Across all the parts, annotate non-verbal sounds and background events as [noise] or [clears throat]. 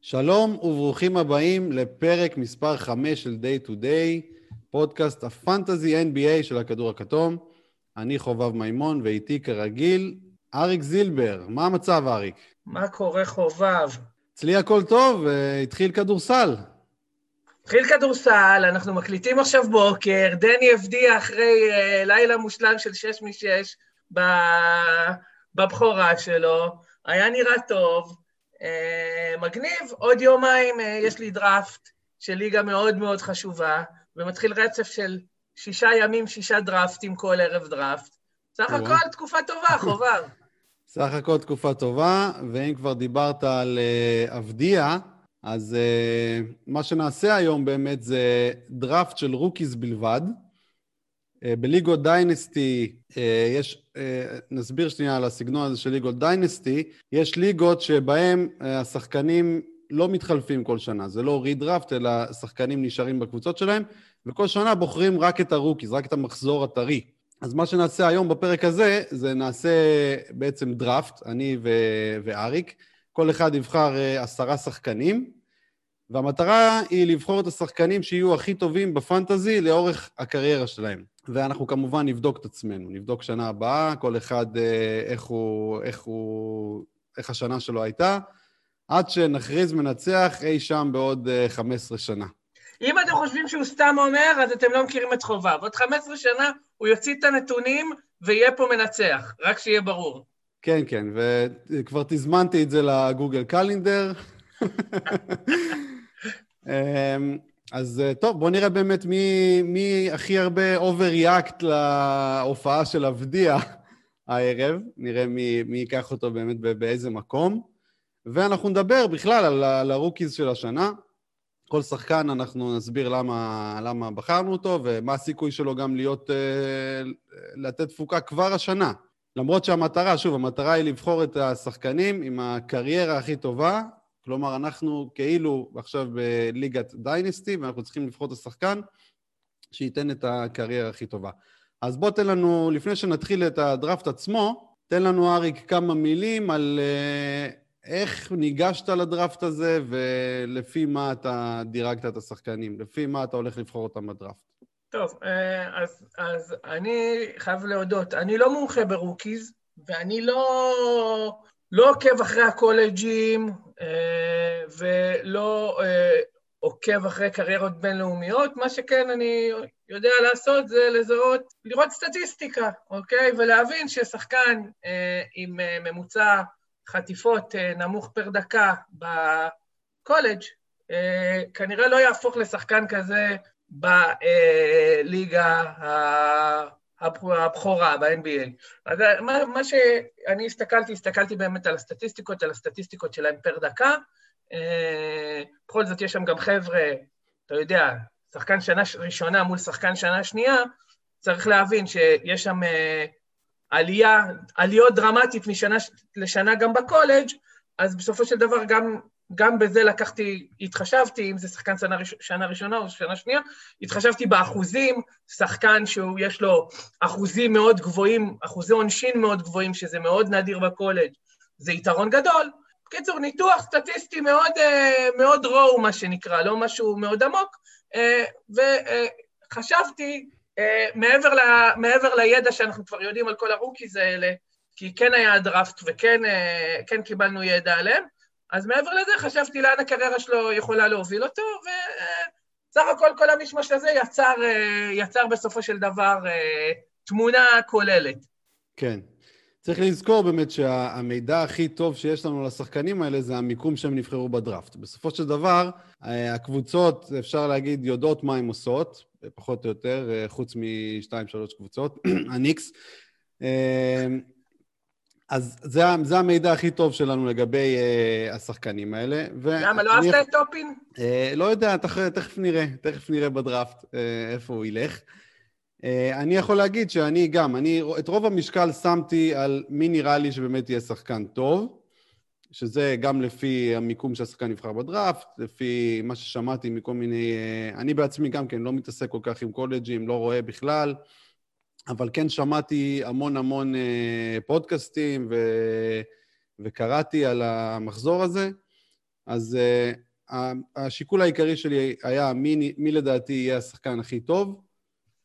שלום וברוכים הבאים לפרק מספר 5 של Day to Day, פודקאסט הפנטזי NBA של הכדור הכתום. אני חובב מימון ואיתי כרגיל אריק זילבר. מה המצב, אריק? מה קורה, חובב? אצלי הכל טוב, אה, התחיל כדורסל. התחיל כדורסל, אנחנו מקליטים עכשיו בוקר, דני הבדיע אחרי uh, לילה מושלם של 6 מ-6 בבכורה שלו, היה נראה טוב, מגניב, עוד יומיים uh, יש לי דראפט של ליגה מאוד מאוד חשובה, ומתחיל רצף של שישה ימים, שישה דראפטים כל ערב דראפט. סך הכל תקופה טובה, חובב. סך הכל תקופה טובה, ואם כבר דיברת על אבדיה, uh, אז uh, מה שנעשה היום באמת זה דראפט של rookies בלבד. Uh, בליגות dynasty, uh, יש, uh, נסביר שנייה על הסגנון הזה של ליגות dynasty, יש ליגות שבהן השחקנים לא מתחלפים כל שנה, זה לא redraft, אלא שחקנים נשארים בקבוצות שלהם, וכל שנה בוחרים רק את ה rookies, רק את המחזור הטרי. אז מה שנעשה היום בפרק הזה, זה נעשה בעצם דראפט, אני ו- ואריק. כל אחד יבחר עשרה שחקנים, והמטרה היא לבחור את השחקנים שיהיו הכי טובים בפנטזי לאורך הקריירה שלהם. ואנחנו כמובן נבדוק את עצמנו, נבדוק שנה הבאה, כל אחד איך הוא, איך הוא, איך השנה שלו הייתה, עד שנכריז מנצח אי שם בעוד 15 שנה. אם אתם חושבים שהוא סתם אומר, אז אתם לא מכירים את חובב. עוד 15 שנה הוא יוציא את הנתונים ויהיה פה מנצח, רק שיהיה ברור. כן, כן, וכבר תזמנתי את זה ל Google Calendar. [laughs] אז אה, טוב, בואו נראה באמת מי, מי הכי הרבה overreact להופעה של אבדיה [laughs] הערב. נראה מי, מי ייקח אותו באמת באיזה מקום. ואנחנו נדבר בכלל על, על ה rookies של השנה. כל שחקן, אנחנו נסביר למה, למה בחרנו אותו ומה הסיכוי שלו גם להיות, אה, לתת תפוקה כבר השנה. למרות שהמטרה, שוב, המטרה היא לבחור את השחקנים עם הקריירה הכי טובה, כלומר, אנחנו כאילו עכשיו בליגת dynasty, ואנחנו צריכים לבחור את השחקן שייתן את הקריירה הכי טובה. אז בוא תן לנו, לפני שנתחיל את הדראפט עצמו, תן לנו, אריק, כמה מילים על uh, איך ניגשת לדראפט הזה ולפי מה אתה דירגת את השחקנים, לפי מה אתה הולך לבחור אותם בדראפט. טוב, אה, אז, אז אני חייב להודות, אני לא מומחה ב rookies, ואני לא, לא עוקב אחרי הקולג'ים, אה, ולא אה, עוקב אחרי קריירות בינלאומיות. מה שכן אני יודע לעשות זה לזהות, לראות סטטיסטיקה, אוקיי? ולהבין ששחקן עם ממוצע חטיפות נמוך פר דקה בקולג', כנראה לא יהפוך לשחקן כזה בליגה הבכורה, ב-NBA. אז מה, מה שאני הסתכלתי, הסתכלתי באמת על הסטטיסטיקות, על הסטטיסטיקות שלהם פר דקה. אה, בכל זאת יש שם גם חבר'ה, אתה יודע, שחקן שנה ראשונה מול שחקן שנה שנייה, צריך להבין שיש שם אה, עלייה, עליות דרמטית משנה לשנה גם בקולג', אז בסופו של דבר גם גם בזה לקחתי, התחשבתי, אם זה שחקן שנה, שנה ראשונה או שנה שנייה, התחשבתי באחוזים, שחקן שהוא, יש לו אחוזים מאוד גבוהים, אחוזי עונשין מאוד גבוהים, שזה מאוד נדיר בקולג', זה יתרון גדול. בקיצור, ניתוח סטטיסטי מאוד, אה, מאוד raw, מה שנקרא, לא משהו מאוד עמוק, אה, וחשבתי, אה, מעבר, ל, מעבר לידע שאנחנו כבר יודעים על כל ה rookies האלה, כי כן היה דראפט וכן כן קיבלנו ידע עליהם, אז מעבר לזה חשבתי לאן הקריירה שלו יכולה להוביל אותו, וסך הכל כל המישמש הזה יצר, יצר בסופו של דבר תמונה כוללת. כן. צריך לזכור באמת שהמידע הכי טוב שיש לנו לשחקנים האלה זה המיקום שהם נבחרו בדראפט. בסופו של דבר, הקבוצות, אפשר להגיד, יודעות מה הן עושות, פחות או יותר, חוץ משתיים, שלוש קבוצות, [clears throat] הניקס. אז זה, זה המידע הכי טוב שלנו לגבי uh, השחקנים האלה. למה, לא אהבת את טופין? Uh, לא יודע, תכף, תכף נראה, תכף נראה בדראפט uh, איפה הוא ילך. Uh, אני יכול להגיד שאני גם, אני את רוב המשקל שמתי על מי נראה לי שבאמת יהיה שחקן טוב, שזה גם לפי המיקום שהשחקן נבחר בדראפט, לפי מה ששמעתי מכל מיני... Uh, אני בעצמי גם כן לא מתעסק כל כך עם קולג'ים, לא רואה בכלל. אבל כן שמעתי המון המון אה, פודקאסטים ו... וקראתי על המחזור הזה. אז uh, השיקול העיקרי שלי היה מי, מי לדעתי יהיה השחקן הכי טוב,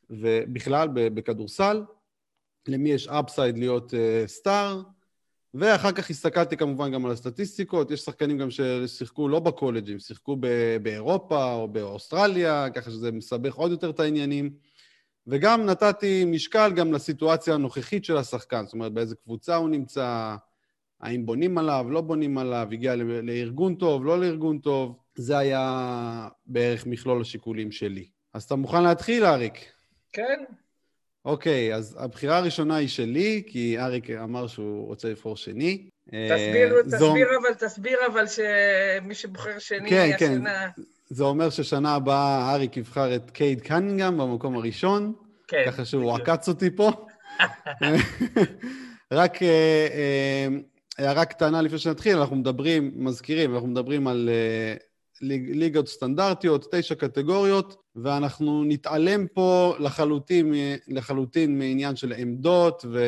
ובכלל בכדורסל, למי יש אפסייד להיות uh, סטאר, ואחר כך הסתכלתי כמובן גם על הסטטיסטיקות, יש שחקנים גם ששיחקו לא בקולג'ים, שיחקו באירופה או באוסטרליה, ככה שזה מסבך עוד יותר את העניינים. וגם נתתי משקל גם לסיטואציה הנוכחית של השחקן, זאת אומרת, באיזה קבוצה הוא נמצא, האם בונים עליו, לא בונים עליו, הגיע לארגון טוב, לא לארגון טוב. זה היה בערך מכלול השיקולים שלי. אז אתה מוכן להתחיל, אריק? כן. אוקיי, אז הבחירה הראשונה היא שלי, כי אריק אמר שהוא רוצה לבחור שני. תסביר, תסביר זו... אבל, תסביר אבל שמי שבוחר שני כן, השנה... כן. זה אומר ששנה הבאה אריק יבחר את קייד קנינגהם במקום הראשון, כן, ככה שהוא עקץ אותי פה. [laughs] רק uh, uh, הערה קטנה לפני שנתחיל, אנחנו מדברים, מזכירים, אנחנו מדברים על uh, ליגות סטנדרטיות, תשע קטגוריות, ואנחנו נתעלם פה לחלוטין, לחלוטין מעניין של עמדות ו...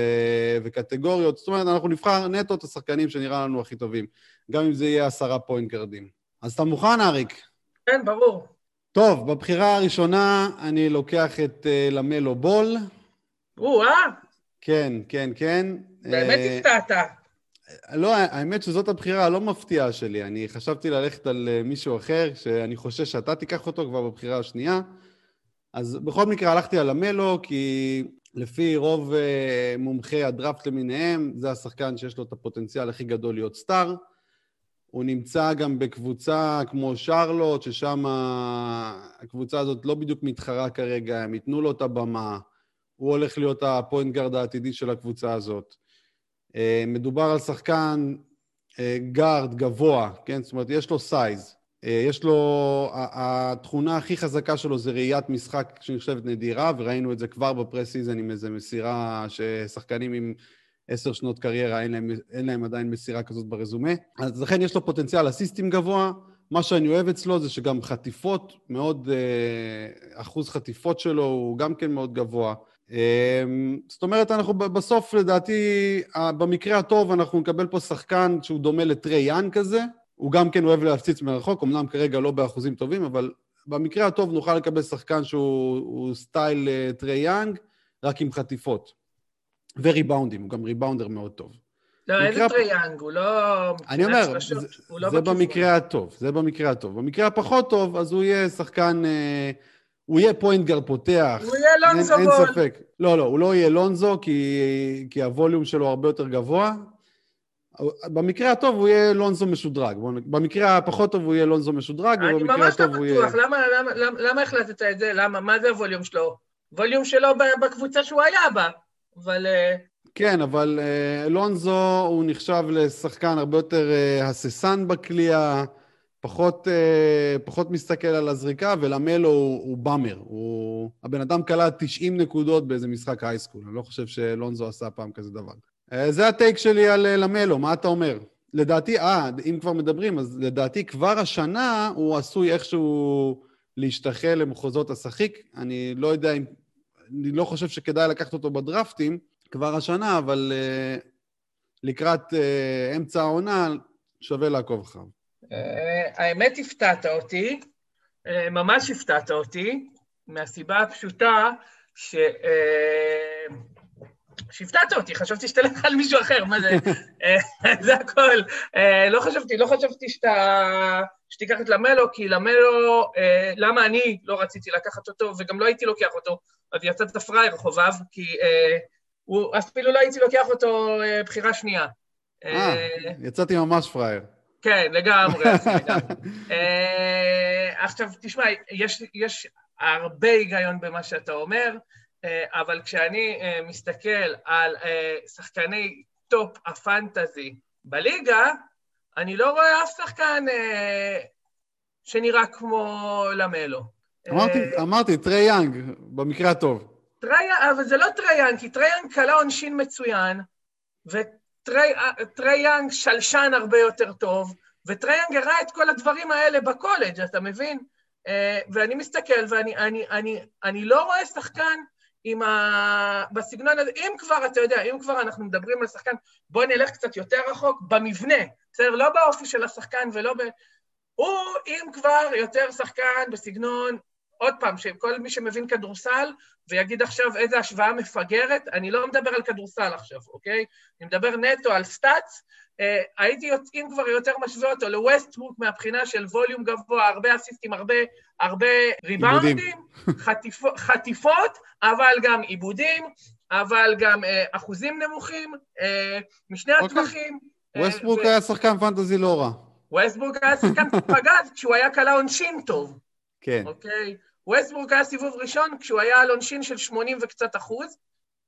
וקטגוריות. זאת אומרת, אנחנו נבחר נטו את השחקנים שנראה לנו הכי טובים, גם אם זה יהיה עשרה פוינט גרדים. אז אתה מוכן, אריק? כן, ברור. טוב, בבחירה הראשונה אני לוקח את uh, למלו בול. או-אה. כן, כן, כן. באמת uh, הפתעת. לא, האמת שזאת הבחירה הלא מפתיעה שלי. אני חשבתי ללכת על אה, מישהו אחר, שאני חושש שאתה תיקח אותו כבר בבחירה השנייה. אז בכל מקרה הלכתי על המלו, כי לפי רוב מומחי הדראפט למיניהם, זה השחקן שיש לו את הפוטנציאל הכי גדול להיות סטאר. הוא נמצא גם בקבוצה כמו שרלוט, ששם הקבוצה הזאת לא בדיוק מתחרה כרגע, הם ייתנו לו את הבמה. הוא הולך להיות ה point guard העתידי של הקבוצה הזאת. אה, מדובר על שחקן guard אה, גבוה, כן? זאת אומרת, יש לו size. אה, יש לו, התכונה הכי חזקה שלו זה ראיית משחק שנחשבת נדירה, וראינו את זה כבר ב preseason עם איזו מסירה ששחקנים עם עשר שנות קריירה, אין להם, אין להם עדיין מסירה כזאת ברזומה. אז לכן יש לו פוטנציאל אסיסטים גבוה. מה שאני אוהב אצלו זה שגם חטיפות, מאוד, אחוז חטיפות שלו הוא גם כן מאוד גבוה. אמ, זאת אומרת, אנחנו בסוף, לדעתי, במקרה הטוב אנחנו נקבל פה שחקן שהוא דומה לטרי יאנג כזה. הוא גם כן אוהב להפציץ מרחוק, אמנם כרגע לא באחוזים טובים, אבל במקרה הטוב נוכל לקבל שחקן שהוא style אה, טרי יאנג, רק עם חטיפות. וריבאונדים, הוא גם ריבאונדר מאוד טוב. לא, איזה טרי יאנג, הוא לא... אני אומר, זה, לא זה במקרה הטוב, זה במקרה הטוב. במקרה הפחות טוב, אז הוא יהיה שחקן... אה, הוא יהיה פוינטגר פותח. הוא יהיה לונזו אין, אין ספק. לא, לא, הוא לא יהיה לונזו, כי, כי הווליום שלו הרבה יותר גבוה. במקרה הטוב הוא יהיה לונזו משודרג. במקרה הפחות טוב הוא יהיה לונזו משודרג, ובמקרה הטוב הוא יהיה... אני ממש לא בטוח, למה, למה, למה, למה החלטת את זה? למה? מה זה הווליום שלו? ווליום שלו בקבוצה שהוא היה בה, אבל... אה, כן, אבל uh, לונזו הוא נחשב לשחקן הרבה יותר uh, הססן בקליעה. פחות, אה, פחות מסתכל על הזריקה, ולמלו הוא, הוא באמר. הוא... הבן אדם קלע 90 נקודות באיזה משחק הייסקול. אני לא חושב שלונזו עשה פעם כזה דבר. אה, זה הטייק שלי על אה, למלו, מה אתה אומר? לדעתי, אה, אם כבר מדברים, אז לדעתי כבר השנה הוא עשוי איכשהו להשתחל למחוזות השחיק. אני לא יודע אם... אני לא חושב שכדאי לקחת אותו בדרפטים כבר השנה, אבל uh, לקראת uh, אמצע העונה שווה לעקוב אחריו. אה, האמת הפתעת אותי, אה, ממש הפתעת אותי, מהסיבה הפשוטה ש... אה, שהפתעת אותי, חשבתי שתלך על מישהו אחר, מה זה? זה הכל. לא חשבתי, לא חשבתי שאתה... שתיקח את למלו, כי למלו, למה אני לא רציתי לקחת אותו, וגם לא הייתי לוקח אותו, אז יצאת פראייר חובב, כי הוא, אפילו לא הייתי לוקח אותו בחירה שנייה. אה, יצאתי ממש פראייר. [laughs] כן, לגמרי. אה, עכשיו, תשמע, יש, יש הרבה היגיון במה שאתה אומר, אה, אבל כשאני אה, מסתכל על שחקני top הפנטזי בליגה, אני לא רואה אף שחקן שנראה כמו למלו. אמרתי, אמרתי, טרי יאנג, במקרה הטוב. טרי, אבל זה לא טרי יאנג, כי טרי יאנג קלע עונשין מצוין, ו... טרי יאנג שלשן הרבה יותר טוב, וטרי יאנג הראה את כל הדברים האלה בקולג', אתה מבין? אה, ואני מסתכל ואני אני, אני, אני לא רואה שחקן עם ה... בסגנון הזה, אם כבר, אתה יודע, אם כבר אנחנו מדברים על שחקן, בוא נלך קצת יותר רחוק, במבנה, בסדר? לא באופי של השחקן ולא ב... הוא, אם כבר, יותר שחקן בסגנון, עוד פעם, שכל מי שמבין כדורסל ויגיד עכשיו איזה השוואה מפגרת, אני לא מדבר על כדורסל עכשיו, אוקיי? אני מדבר נטו על סטאצ, הייתי, אם כבר יותר משווה אותו לווסטבוק מהבחינה של ווליום גבוה, הרבה אסיסטים, הרבה, הרבה ריבאונדים, [laughs] חטיפ, חטיפות, אבל גם עיבודים, אבל גם אה, אחוזים נמוכים, אה, משני okay. אוקיי. הטווחים. ווסטברוק אה, היה שחקן פנטזי לא רע. ווסטברוק היה שחקן [laughs] פגז כשהוא היה קלע עונשין טוב. כן. אוקיי? ווסטברוק היה סיבוב ראשון כשהוא היה על עונשין של 80 וקצת אחוז,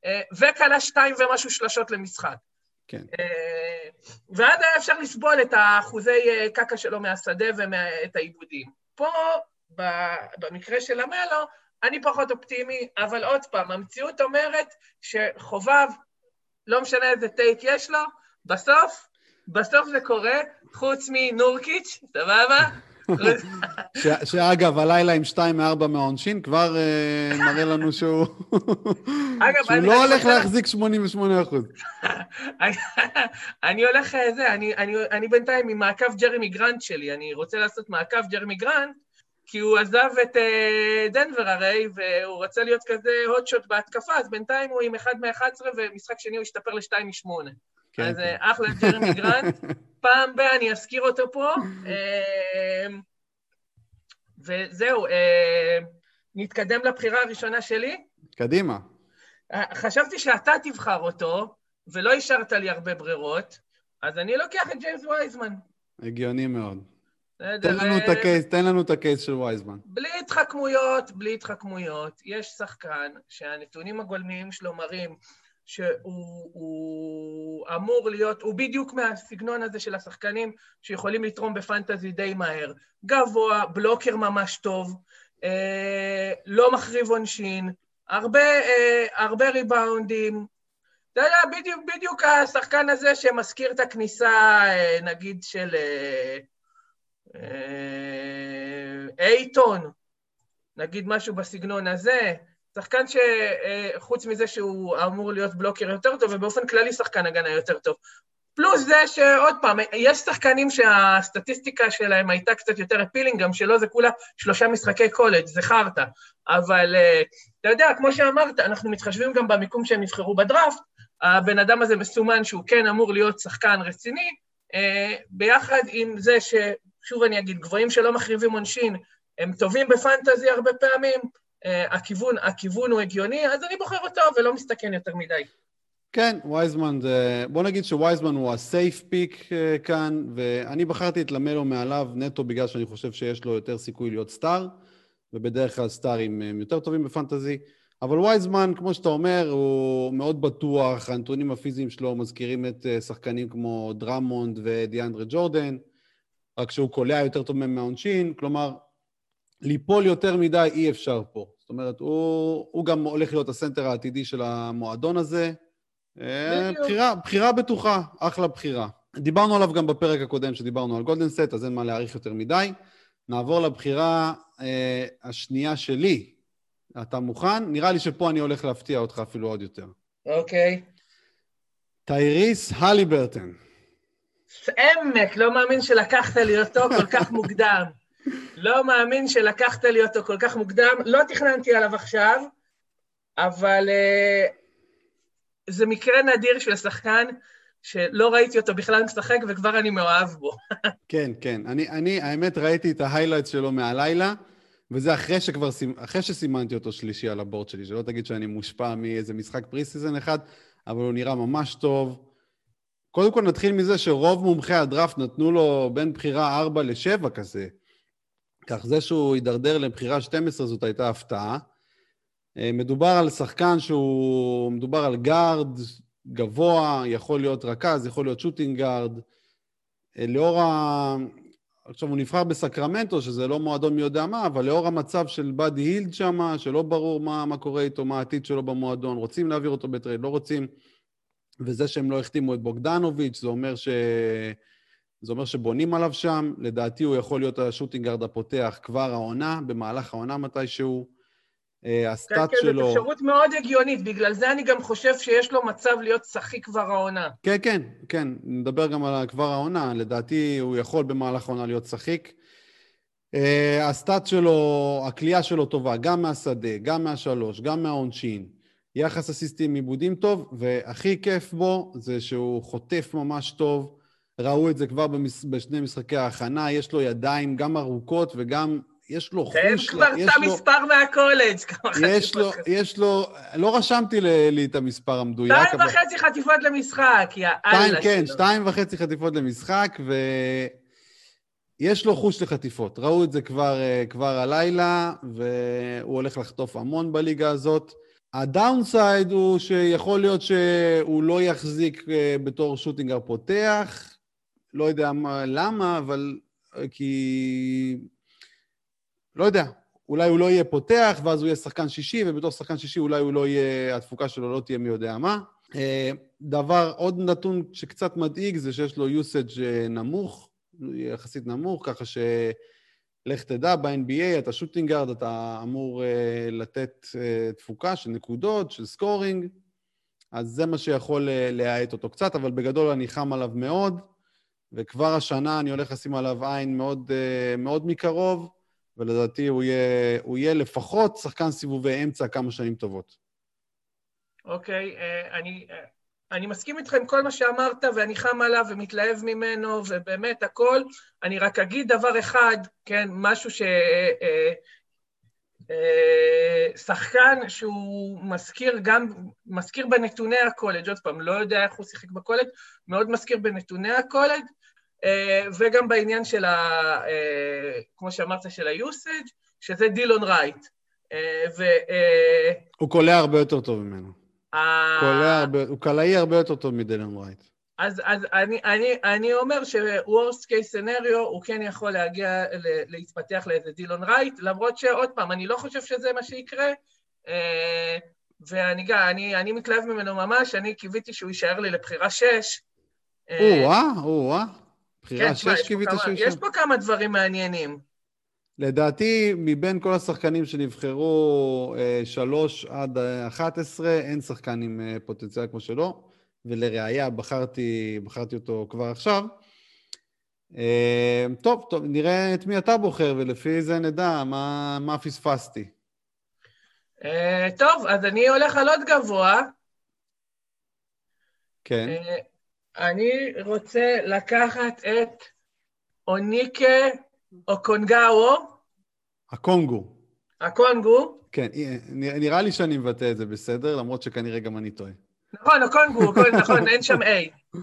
אה, וקלע שתיים ומשהו שלשות למשחק. כן. אה, ואז היה אפשר לסבול את האחוזי אה, קקע שלו מהשדה ואת האיבודים. פה, במקרה של למלו, אני פחות אופטימי, אבל עוד פעם, המציאות אומרת שחובב, לא משנה איזה טייק יש לו, בסוף, בסוף זה קורה, חוץ מנורקיץ', סבבה? שאגב, הלילה עם שתיים מארבע מהעונשין, כבר uh, מראה לנו שהוא, אגב, שהוא לא הולך. להחזיק 88 אחוז. אני הולך, אה, זה, אני, אני, אני בינתיים עם מעקב ג'רמי גרנט שלי, אני רוצה לעשות מעקב ג'רמי גרנט, כי הוא עזב את uh, דנבר הרי, והוא רצה להיות כזה הוטשוט בהתקפה, אז בינתיים הוא עם 1 מ-11, ומשחק שני הוא השתפר ל-2 מ-8. כן, אז כן. אחלה ג'רמי גרנט. [laughs] פעם ב- אני אזכיר אותו פה. אמ, וזהו, אמ, נתקדם לבחירה הראשונה שלי. קדימה. אה, חשבתי שאתה תבחר אותו, ולא השארת לי הרבה ברירות, אז אני לוקח את ג'יימס וייזמן. הגיוני מאוד. תן לנו, את הקייס, תן לנו את הקייס של וייזמן. בלי התחכמויות, בלי התחכמויות. יש שחקן שהנתונים הגולמיים שלו מראים שהוא אמור להיות, הוא בדיוק מהסגנון הזה של השחקנים שיכולים לתרום בפנטזי די מהר. גבוה, בלוקר ממש טוב, אה, לא מחריב עונשין, הרבה, אה, הרבה ריבאונדים. אתה יודע, בדיוק, בדיוק השחקן הזה שמזכיר את הכניסה, אה, נגיד, של אה, אה, אייטון, נגיד משהו בסגנון הזה. שחקן שחוץ מזה שהוא אמור להיות בלוקר יותר טוב, ובאופן כללי שחקן הגנה יותר טוב. פלוס זה שעוד פעם, יש שחקנים שהסטטיסטיקה שלהם הייתה קצת יותר אפילינג, גם שלא זה כולה שלושה משחקי קולג', זה חרטא. אבל אה, אתה יודע, כמו שאמרת, אנחנו מתחשבים גם במיקום שהם נבחרו בדראפט, הבן אדם הזה מסומן שהוא כן אמור להיות שחקן רציני, אה, ביחד עם זה ששוב אני אגיד, גבוהים שלא מחריבים עונשין, הם טובים בפנטזי הרבה פעמים, אה, הכיוון, הכיוון הוא הגיוני, אז אני בוחר אותו ולא מסתכן יותר מדי. כן, וייזמן זה... בוא נגיד שווייזמן הוא ה safe pick uh, כאן, ואני בחרתי את למלו מעליו נטו בגלל שאני חושב שיש לו יותר סיכוי להיות star, ובדרך כלל סטארים הם יותר טובים בפנטזי. אבל וייזמן, כמו שאתה אומר, הוא מאוד בטוח, הנתונים הפיזיים שלו מזכירים את שחקנים כמו דרמונד ודיאנדרה ג'ורדן, רק שהוא קולע יותר טוב מהעונשין, כלומר, ליפול יותר מדי אי אפשר פה. זאת אומרת, הוא, הוא גם הולך להיות הסנטר העתידי של המועדון הזה. אה, בחירה, בחירה בטוחה, אחלה בחירה. דיברנו עליו גם בפרק הקודם שדיברנו על גולדן סט, אז אין מה להעריך יותר מדי. נעבור לבחירה אה, השנייה שלי. אתה מוכן? נראה לי שפה אני הולך להפתיע אותך אפילו עוד יותר. אוקיי. טייריס הליברטון. עמק, לא מאמין שלקחת לי אותו כל כך מוקדם. [laughs] לא מאמין שלקחת לי אותו כל כך מוקדם. לא תכננתי עליו עכשיו, אבל uh, זה מקרה נדיר של שחקן שלא ראיתי אותו בכלל משחק וכבר אני מאוהב בו. [laughs] כן, כן. אני, אני, האמת, ראיתי את ה highlight שלו מהלילה, וזה אחרי שכבר, אחרי שסימנתי אותו שלישי על ה board שלי, שלא תגיד שאני מושפע מאיזה משחק preseason אחד, אבל הוא נראה ממש טוב. קודם כל נתחיל מזה שרוב מומחי הדראפט נתנו לו בין בחירה 4 ל-7 כזה. כך זה שהוא הידרדר לבחירה 12 זאת הייתה הפתעה. אה, מדובר על שחקן שהוא, מדובר על guard גבוה, יכול להיות רכז, יכול להיות shooting guard. אה, לאור ה... עכשיו, הוא נבחר בסקרמנטו, שזה לא מועדון מי יודע מה, אבל לאור המצב של באדי הילד שם, שלא ברור מה, מה קורה איתו, מה העתיד שלו במועדון, רוצים להעביר אותו בטרייד, לא רוצים, וזה שהם לא החתימו את בוגדנוביץ', זה אומר ש... זה אומר שבונים עליו שם, לדעתי הוא יכול להיות השוטינגארד הפותח כבר העונה, במהלך העונה מתישהו. אה, הסטאט כן, כן, שלו... כן, כן, זו אפשרות מאוד הגיונית, בגלל זה אני גם חושב שיש לו מצב להיות שחי כבר העונה. כן, כן, כן, נדבר גם על כבר העונה, לדעתי הוא יכול במהלך העונה להיות שחיק. אה, הסטאט שלו, הכלייה שלו טובה, גם מהשדה, גם מהשלוש, גם מהעונשין. יחס אסיסטים עיבודים טוב, והכי כיף בו זה שהוא חוטף ממש טוב. ראו את זה כבר במש... בשני משחקי ההכנה, יש לו ידיים גם ארוכות וגם יש לו חוש... תן כבר את המספר מהקולג', כמה יש לו, יש לו, לא רשמתי לי את המספר המדויק. שתיים וחצי חטיפות למשחק, יא אללה כן, שתיים וחצי חטיפות למשחק, ויש לו חוש לחטיפות. ראו את זה כבר, אה, כבר הלילה, והוא הולך לחטוף המון בליגה הזאת. ה downside הוא שיכול להיות שהוא לא יחזיק אה, בתור shooting guard פותח, לא יודע מה, למה, אבל אה, כי... לא יודע, אולי הוא לא יהיה פותח, ואז הוא יהיה שחקן שישי, ובתור שחקן שישי אולי הוא לא יהיה, התפוקה שלו לא תהיה מי יודע מה. אה, דבר, עוד נתון שקצת מדאיג זה שיש לו usage נמוך, יחסית נמוך, ככה ש... לך תדע, ב-NBA אתה shooting guard, אתה אמור uh, לתת uh, תפוקה של נקודות, של scoring, אז זה מה שיכול uh, להאט אותו קצת, אבל בגדול אני חם עליו מאוד, וכבר השנה אני הולך לשים עליו עין מאוד, uh, מאוד מקרוב, ולדעתי הוא יהיה, הוא יהיה לפחות שחקן סיבובי אמצע כמה שנים טובות. אוקיי, okay, uh, אני... Uh... אני מסכים איתך עם כל מה שאמרת, ואני חם עליו ומתלהב ממנו, ובאמת הכל. אני רק אגיד דבר אחד, כן, משהו ש... אה, אה, שחקן שהוא מזכיר גם, מזכיר בנתוני הקולג', עוד פעם, לא יודע איך הוא שיחק בקולג', מאוד מזכיר בנתוני הקולג', אה, וגם בעניין של ה... כמו שאמרת, של ה-usage, שזה דילון רייט. ו... הוא קולע הרבה יותר טוב ממנו. הוא קלעי הרבה יותר טוב מדילון רייט. אז, אז אני, אני, אני אומר ש-Worst case scenario הוא כן יכול להגיע, להתפתח לאיזה דילון רייט, למרות שעוד פעם, אני לא חושב שזה מה שיקרה, אה, ואני גם, אני, אני מתלהב ממנו ממש, אני קיוויתי שהוא יישאר לי לבחירה שש. או-אה, או-אה. בחירה כן, שש קיווית שהוא יישאר. יש פה כמה דברים מעניינים. לדעתי, מבין כל השחקנים שנבחרו אה, שלוש עד אחת עשרה, אין שחקן עם אה, פוטנציאל כמו שלו, ולראיה בחרתי, בחרתי אותו כבר עכשיו. אה, טוב, טוב, נראה את מי אתה בוחר, ולפי זה נדע מה, מה פספסתי. טוב, אז אני הולך על עוד גבוה. כן. אני רוצה לקחת את אוניקה או קונגאו. הקונגו. הקונגו. כן, נראה לי שאני מבטא את זה בסדר, למרות שכנראה גם אני טועה. נכון, הקונגו, נכון, אין שם A.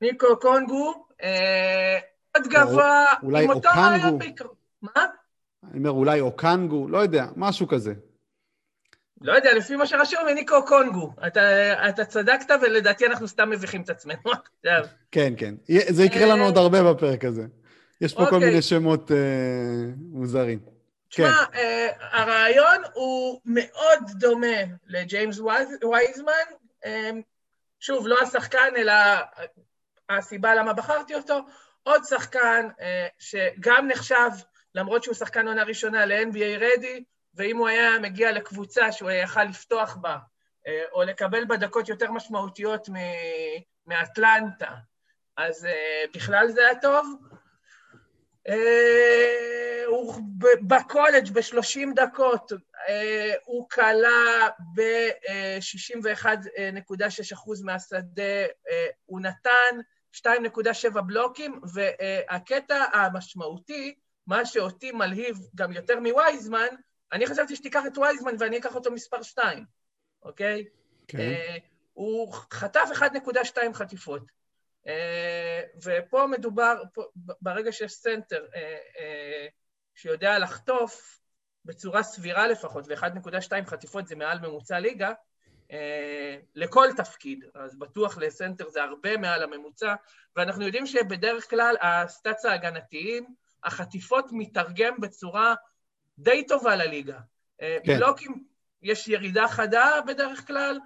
ניקו קונגו, אה, עוד גבוה, עם אותו רעיון בעיקר. מה? אני אומר, אולי אוקנגו, לא יודע, משהו כזה. לא יודע, לפי מה שרשום, ניקו קונגו. אתה, אתה צדקת, ולדעתי אנחנו סתם מביכים את עצמנו [laughs] עכשיו. כן, כן. זה יקרה לנו עוד הרבה בפרק הזה. יש פה okay. כל אוקיי. מיני שמות uh, מוזרים. תשמע, כן. uh, הרעיון הוא מאוד דומה לג'יימס וייזמן. Uh, שוב, לא השחקן, אלא הסיבה למה בחרתי אותו. עוד שחקן uh, שגם נחשב, למרות שהוא שחקן עונה ראשונה, ל-NBA רדי, ואם הוא היה מגיע לקבוצה שהוא יכל לפתוח בה, uh, או לקבל בה דקות יותר משמעותיות מאטלנטה, אז uh, בכלל זה היה טוב. אה, הוא בקולג' ב-30 דקות, אה, הוא כלה ב-61.6% מהשדה, אה, הוא נתן 2.7 בלוקים, והקטע המשמעותי, מה שאותי מלהיב גם יותר מווייזמן, אני חשבתי שתיקח את וייזמן ואני אקח אותו מספר 2, אוקיי? כן. הוא חטף 1.2 חטיפות. אה, ופה מדובר, ברגע שיש סנטר אה, אה, שיודע לחטוף בצורה סבירה לפחות, ו-1.2 חטיפות זה מעל ממוצע ליגה, לכל תפקיד, אז בטוח לסנטר זה הרבה מעל הממוצע, ואנחנו יודעים שבדרך כלל ה stats ההגנתיים, החטיפות מתרגם בצורה די טובה לליגה. כן. בלוקים, יש ירידה חדה בדרך כלל,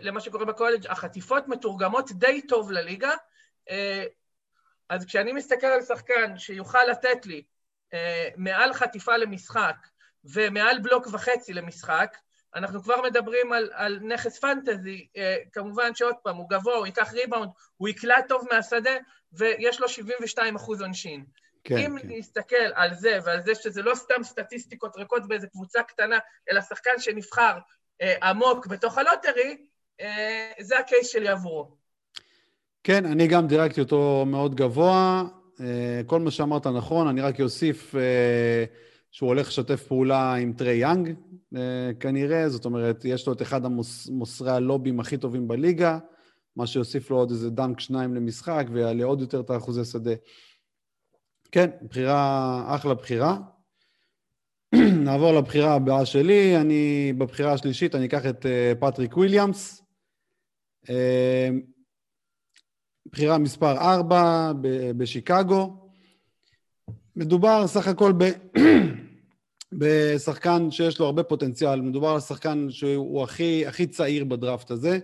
למה שקורה בקולג', החטיפות מתורגמות די טוב לליגה, אה, אז כשאני מסתכל על שחקן שיוכל לתת לי אה, מעל חטיפה למשחק ומעל בלוק וחצי למשחק, אנחנו כבר מדברים על, על נכס פנטזי, כמובן שעוד פעם, הוא גבוה, הוא ייקח ריבאונד, הוא יקלע טוב מהשדה, ויש לו 72 אחוז עונשין. כן, אם כן. נסתכל על זה ועל זה שזה לא סתם סטטיסטיקות ריקות באיזה קבוצה קטנה, אלא שחקן שנבחר אה, עמוק בתוך ה lottery, אה, זה ה case שלי עבורו. כן, אני גם דירגתי אותו מאוד גבוה. אה, כל מה שאמרת נכון, אני רק אוסיף אה, שהוא הולך לשתף פעולה עם טרי יאנג, אה, כנראה, זאת אומרת, יש לו את אחד המוסרי הלובים הכי טובים בליגה, מה שיוסיף לו עוד איזה dunk שניים למשחק ויעלה עוד יותר את האחוזי שדה. כן, בחירה, אחלה בחירה. [clears throat] נעבור לבחירה הבאה שלי. אני, בבחירה השלישית, אני אקח את פטריק וויליאמס. בחירה מספר 4 בשיקגו. מדובר סך הכל ב... [clears throat] בשחקן שיש לו הרבה פוטנציאל, מדובר על שחקן שהוא הכי, הכי צעיר בדראפט הזה.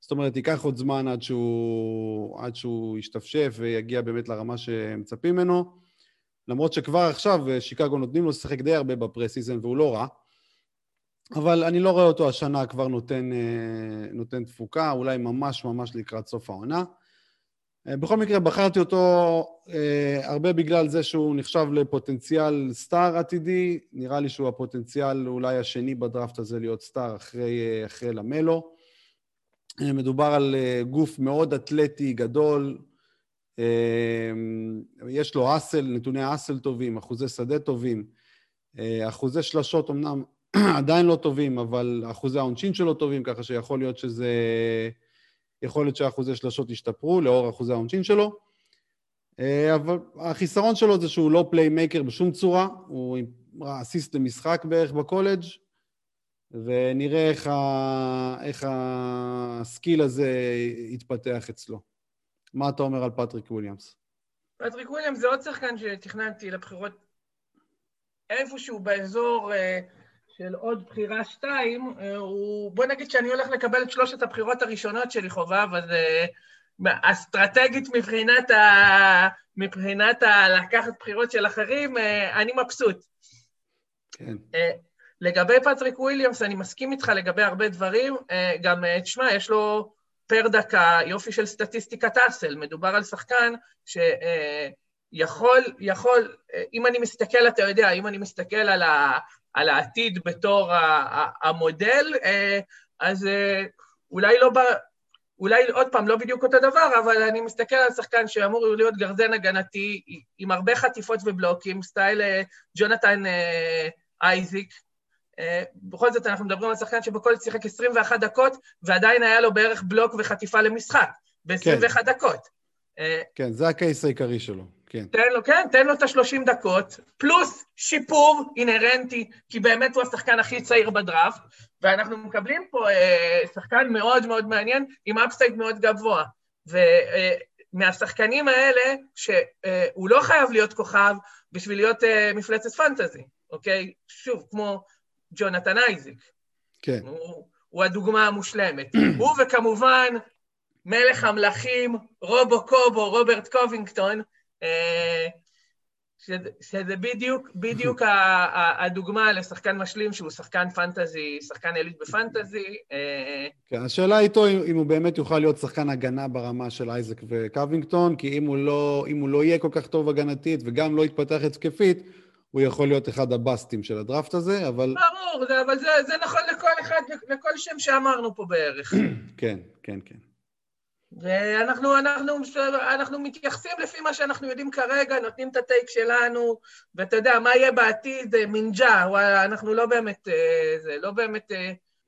זאת אומרת, ייקח עוד זמן עד שהוא, עד שהוא ישתפשף ויגיע באמת לרמה שמצפים ממנו. למרות שכבר עכשיו שיקגו נותנים לו לשחק די הרבה בפרסיזן והוא לא רע. אבל אני לא רואה אותו השנה כבר נותן, אה, נותן תפוקה, אולי ממש ממש לקראת סוף העונה. אה, בכל מקרה, בחרתי אותו אה, הרבה בגלל זה שהוא נחשב לפוטנציאל סטאר עתידי. נראה לי שהוא הפוטנציאל אולי השני בדראפט הזה להיות סטאר אחרי, אה, אחרי למלו. אה, מדובר על אה, גוף מאוד אתלטי, גדול. אה, יש לו hustle, נתוני hustle טובים, אחוזי שדה טובים. אה, אחוזי שלשות אמנם [clears throat] עדיין לא טובים, אבל אחוזי העונשין שלו טובים, ככה שיכול להיות שזה... יכול להיות שהאחוזי שלשות ישתפרו לאור אחוזי העונשין שלו. אה, אבל החיסרון שלו זה שהוא לא playmaker בשום צורה, הוא אסיסט למשחק בערך בקולג', ונראה איך, ה... איך ה skill הזה יתפתח אצלו. מה אתה אומר על פטריק וויליאמס? פטריק וויליאמס זה עוד שחקן שתכננתי לבחירות איפשהו באזור... Uh... של עוד בחירה שתיים, אה, הוא... בוא נגיד שאני הולך לקבל את שלושת הבחירות הראשונות שלי, חובב, אז אה, אסטרטגית מבחינת, ה... מבחינת ה... לקחת בחירות של אחרים, אה, אני מבסוט. כן. לגבי פטריק וויליאמס, אני מסכים איתך לגבי הרבה דברים. גם, תשמע, יש לו פר דקה יופי של סטטיסטיקת אסל. מדובר על שחקן שיכול, יכול, אם אני מסתכל, אתה יודע, אם אני מסתכל על, ה, על העתיד בתור המודל, אה, אז אה, אולי לא, אולי עוד פעם, לא בדיוק אותו דבר, אבל אני מסתכל על שחקן שאמור להיות גרזן הגנתי עם הרבה חטיפות ובלוקים, סטייל אה, ג'ונתן אייזיק. בכל זאת, אנחנו מדברים על שחקן שבכל זאת שיחק 21 דקות, ועדיין היה לו בערך בלוק וחטיפה למשחק, ב-21 כן. דקות. כן, זה הקייס העיקרי שלו. כן. תן לו, כן, תן לו את ה-30 דקות, פלוס שיפור אינהרנטי, כי באמת הוא השחקן הכי צעיר בדראפט, ואנחנו מקבלים פה אה, שחקן מאוד מאוד מעניין, עם אפסייד מאוד גבוה. ומהשחקנים אה, האלה, שהוא לא חייב להיות כוכב בשביל להיות אה, מפלצת פנטזי, אוקיי? שוב, כמו ג'ונתן אייזיק. כן. הוא, הוא הדוגמה המושלמת. [clears throat] הוא וכמובן מלך המלכים, רובו קובו, רוברט קובינגטון, אה, שזה, שזה בדיוק, בדיוק [clears throat] הדוגמה לשחקן משלים שהוא שחקן פנטזי, שחקן עילית בפנטזי. אה, כן, השאלה איתו אם הוא באמת יוכל להיות שחקן הגנה ברמה של אייזק וקווינגטון, כי אם הוא, לא, אם הוא לא יהיה כל כך טוב הגנתית וגם לא יתפתח התקפית, הוא יכול להיות אחד הבאסטים של הדראפט הזה, אבל... ברור, זה, אבל זה, זה נכון לכל אחד, לכל שם שאמרנו פה בערך. [clears throat] כן, כן, כן. ואנחנו אנחנו, אנחנו מתייחסים לפי מה שאנחנו יודעים כרגע, נותנים את הטייק שלנו, ואתה יודע, מה יהיה בעתיד, אה, מינג'ה, אנחנו לא באמת, אה, זה לא באמת,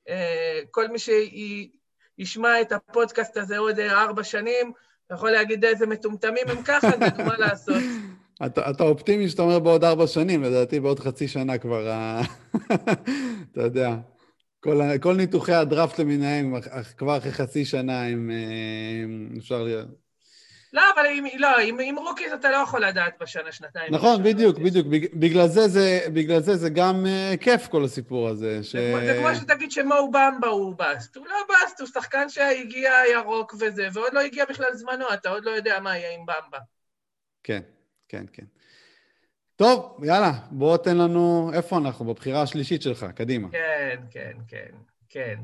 אה, כל מי שישמע את הפודקאסט הזה עוד ארבע שנים, יכול להגיד איזה מטומטמים הם ככה, זה [laughs] מה לעשות. אתה, אתה אופטימי שאתה אומר בעוד ארבע שנים, לדעתי בעוד חצי שנה כבר, אתה יודע. כל, כל ניתוחי הדראפט למיניהם, כבר אחרי חצי שנה הם, אה, אפשר להיות. לא, אבל עם, לא, עם, עם rookies אתה לא יכול לדעת בשנה, שנתיים. נכון, בדיוק, בדיוק. בגלל זה זה, בגלל זה זה גם uh, כיף, כל הסיפור הזה. ש... זה, זה כמו שתגיד שמו במבה הוא bust. הוא לא bust, הוא שחקן שהגיע ירוק וזה, ועוד לא הגיע בכלל זמנו, אתה עוד לא יודע מה יהיה עם במבה. כן, כן, כן. טוב, יאללה, בוא תן לנו איפה אנחנו, בבחירה השלישית שלך, קדימה. כן, כן, כן, כן.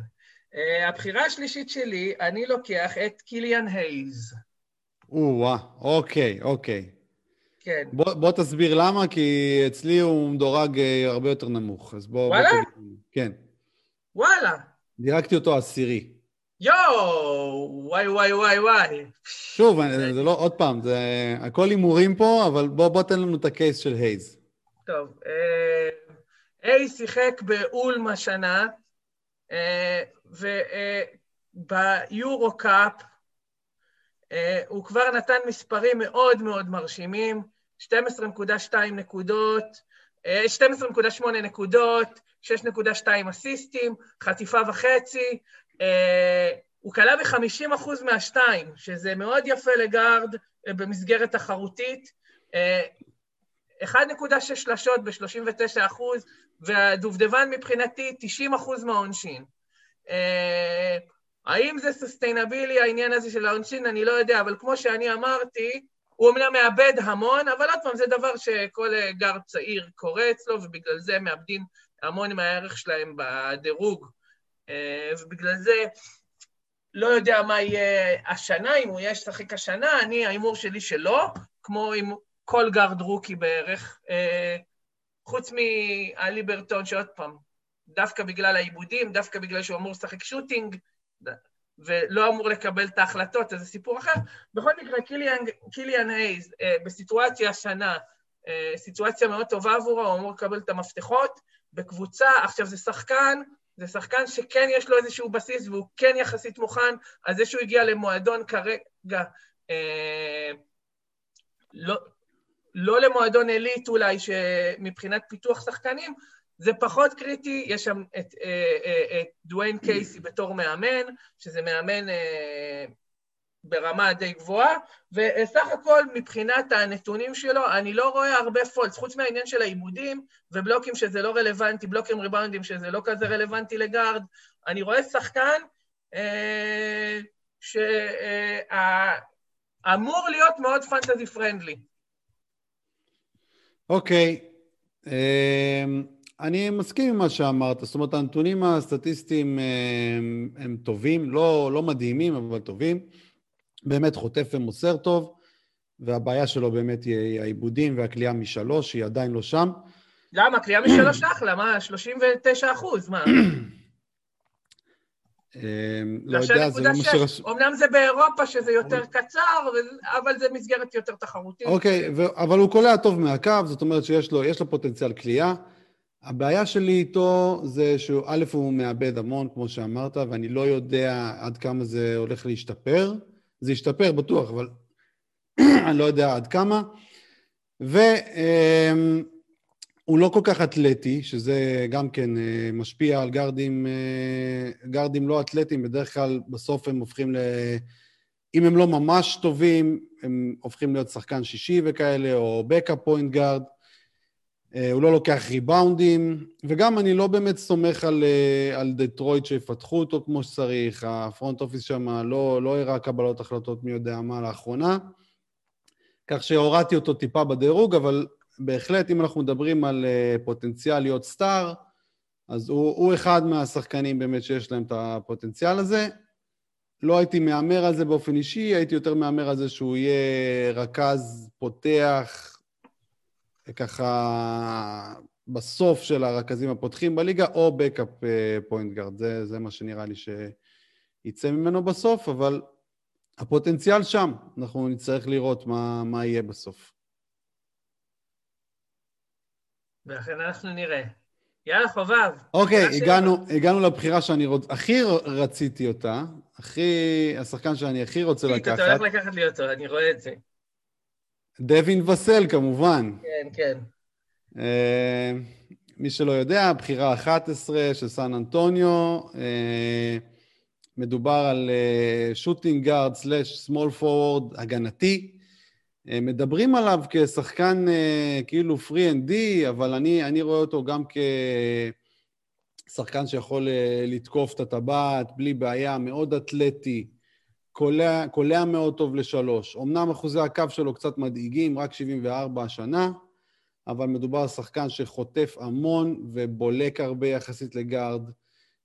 Uh, הבחירה השלישית שלי, אני לוקח את קיליאן הייז. או-אה, אוקיי, אוקיי. כן. בוא, בוא תסביר למה, כי אצלי הוא מדורג אה, הרבה יותר נמוך. אז בוא... וואלה? בוא תגיד. כן. וואלה. דירקתי אותו עשירי. יואו! וואי וואי וואי וואי. שוב, זה לא, עוד פעם, זה הכל הימורים פה, אבל בוא, בוא תן לנו את הקייס של הייז. טוב, אה, איי שיחק באולם השנה, אה, וביורו קאפ אה, הוא כבר נתן מספרים מאוד מאוד מרשימים, 12.2 נקודות, אה, 12.8 נקודות, 6.2 אסיסטים, חטיפה וחצי, הוא קלע ב-50% מהשתיים, שזה מאוד יפה לגארד אה, במסגרת תחרותית. אה, 1.6 שלשות ב-39 אחוז, והדובדבן מבחינתי 90 אחוז מהעונשין. אה, האם זה sustainable העניין הזה של העונשין? אני לא יודע, אבל כמו שאני אמרתי, הוא אמנם מאבד המון, אבל עוד פעם, זה דבר שכל אה, גארד צעיר קורה אצלו, ובגלל זה מאבדים המון מהערך שלהם בדירוג. אה, ובגלל זה לא יודע מה יהיה השנה, אם הוא יהיה לשחק השנה, אני, ההימור שלי שלא, כמו עם כל גארד rookie בערך, אה, חוץ מהליברטון, שעוד פעם, דווקא בגלל האיבודים, דווקא בגלל שהוא אמור לשחק shooting, ולא אמור לקבל את ההחלטות, אז זה סיפור אחר. בכל מקרה, קיליאן, קיליאן הייז, אה, בסיטואציה השנה, סיטואציה מאוד טובה עבורו, הוא אמור לקבל את המפתחות בקבוצה, עכשיו זה שחקן, זה שחקן שכן יש לו איזשהו בסיס והוא כן יחסית מוכן, אז זה שהוא הגיע למועדון כרגע, אה, לא, לא למועדון עילית אולי, שמבחינת פיתוח שחקנים, זה פחות קריטי, יש שם את, אה, אה, את דוויין קייסי בתור מאמן, שזה מאמן אה, ברמה די גבוהה, וסך הכל מבחינת הנתונים שלו, אני לא רואה הרבה פולס, חוץ מהעניין של העיבודים ובלוקים שזה לא רלוונטי, בלוקים ריבאונדים שזה לא כזה רלוונטי לגארד, אני רואה שחקן אה, שאמור להיות מאוד פנטזי פרנדלי. אוקיי. אמ, אני מסכים עם מה שאמרת. זאת אומרת, הנתונים הסטטיסטיים הם, הם טובים, לא, לא מדהימים, אבל טובים. באמת חוטף ומוסר טוב, והבעיה שלו באמת היא העיבודים והכלייה משלוש, שהיא עדיין לא שם. למה? קליעה משלוש אחלה, מה? 39 אחוז, מה? [clears throat] אמ, לא יודע, זה לא מה שרשום. אמנם זה באירופה שזה יותר קצר, אבל זה מסגרת יותר תחרותית. אוקיי, אבל הוא קולע טוב מהקו, זאת אומרת שיש לו, פוטנציאל כליאה. הבעיה שלי איתו זה שהוא, א', הוא מאבד המון, כמו שאמרת, ואני לא יודע עד כמה זה הולך להשתפר. זה ישתפר בטוח, אבל [clears throat] אני לא יודע עד כמה. והוא לא כל כך אתלטי, שזה גם כן אה, משפיע על גארדים, אה, גארדים לא אתלטיים, בדרך כלל בסוף הם הופכים ל... אם הם לא ממש טובים, הם הופכים להיות שחקן שישי וכאלה, או backup point guard. אה, הוא לא לוקח ריבאונדים, וגם אני לא באמת סומך על, אה, על דטרויט שיפתחו אותו כמו שצריך. ה front office שם לא, לא הראה קבלות החלטות מי יודע מה לאחרונה, כך שהורדתי אותו טיפה בדירוג, אבל בהחלט, אם אנחנו מדברים על אה, פוטנציאל להיות star, אז הוא, הוא אחד מהשחקנים באמת שיש להם את הפוטנציאל הזה. לא הייתי מהמר על זה באופן אישי, הייתי יותר מהמר על זה שהוא יהיה רכז פותח, ככה בסוף של הרכזים הפותחים בליגה, או backup point guard. זה, זה מה שנראה לי שיצא ממנו בסוף, אבל הפוטנציאל שם, אנחנו נצטרך לראות מה, מה יהיה בסוף. ואכן אנחנו נראה. יאללה, חובב. אוקיי, הגענו, הגענו לבחירה שאני רוצ... הכי רציתי אותה, הכי... השחקן שאני הכי רוצה לקחת, אתה הולך לקחת לי אותו, אני רואה את זה. דווין וסל כמובן. כן, כן. אה, מי שלא יודע, בחירה 11 של סן אנטוניו, אה, מדובר על shooting guard slash small forward הגנתי. אה, מדברים עליו כשחקן כאילו three and D, אבל אני, אני רואה אותו גם כשחקן שיכול לתקוף את הטבעת בלי בעיה, מאוד אתלטי, קולע, קולע מאוד טוב לשלוש. אמנם אחוזי הקו שלו קצת מדאיגים, רק 74 השנה, אבל מדובר על שחקן שחוטף המון ובולק הרבה יחסית לגארד.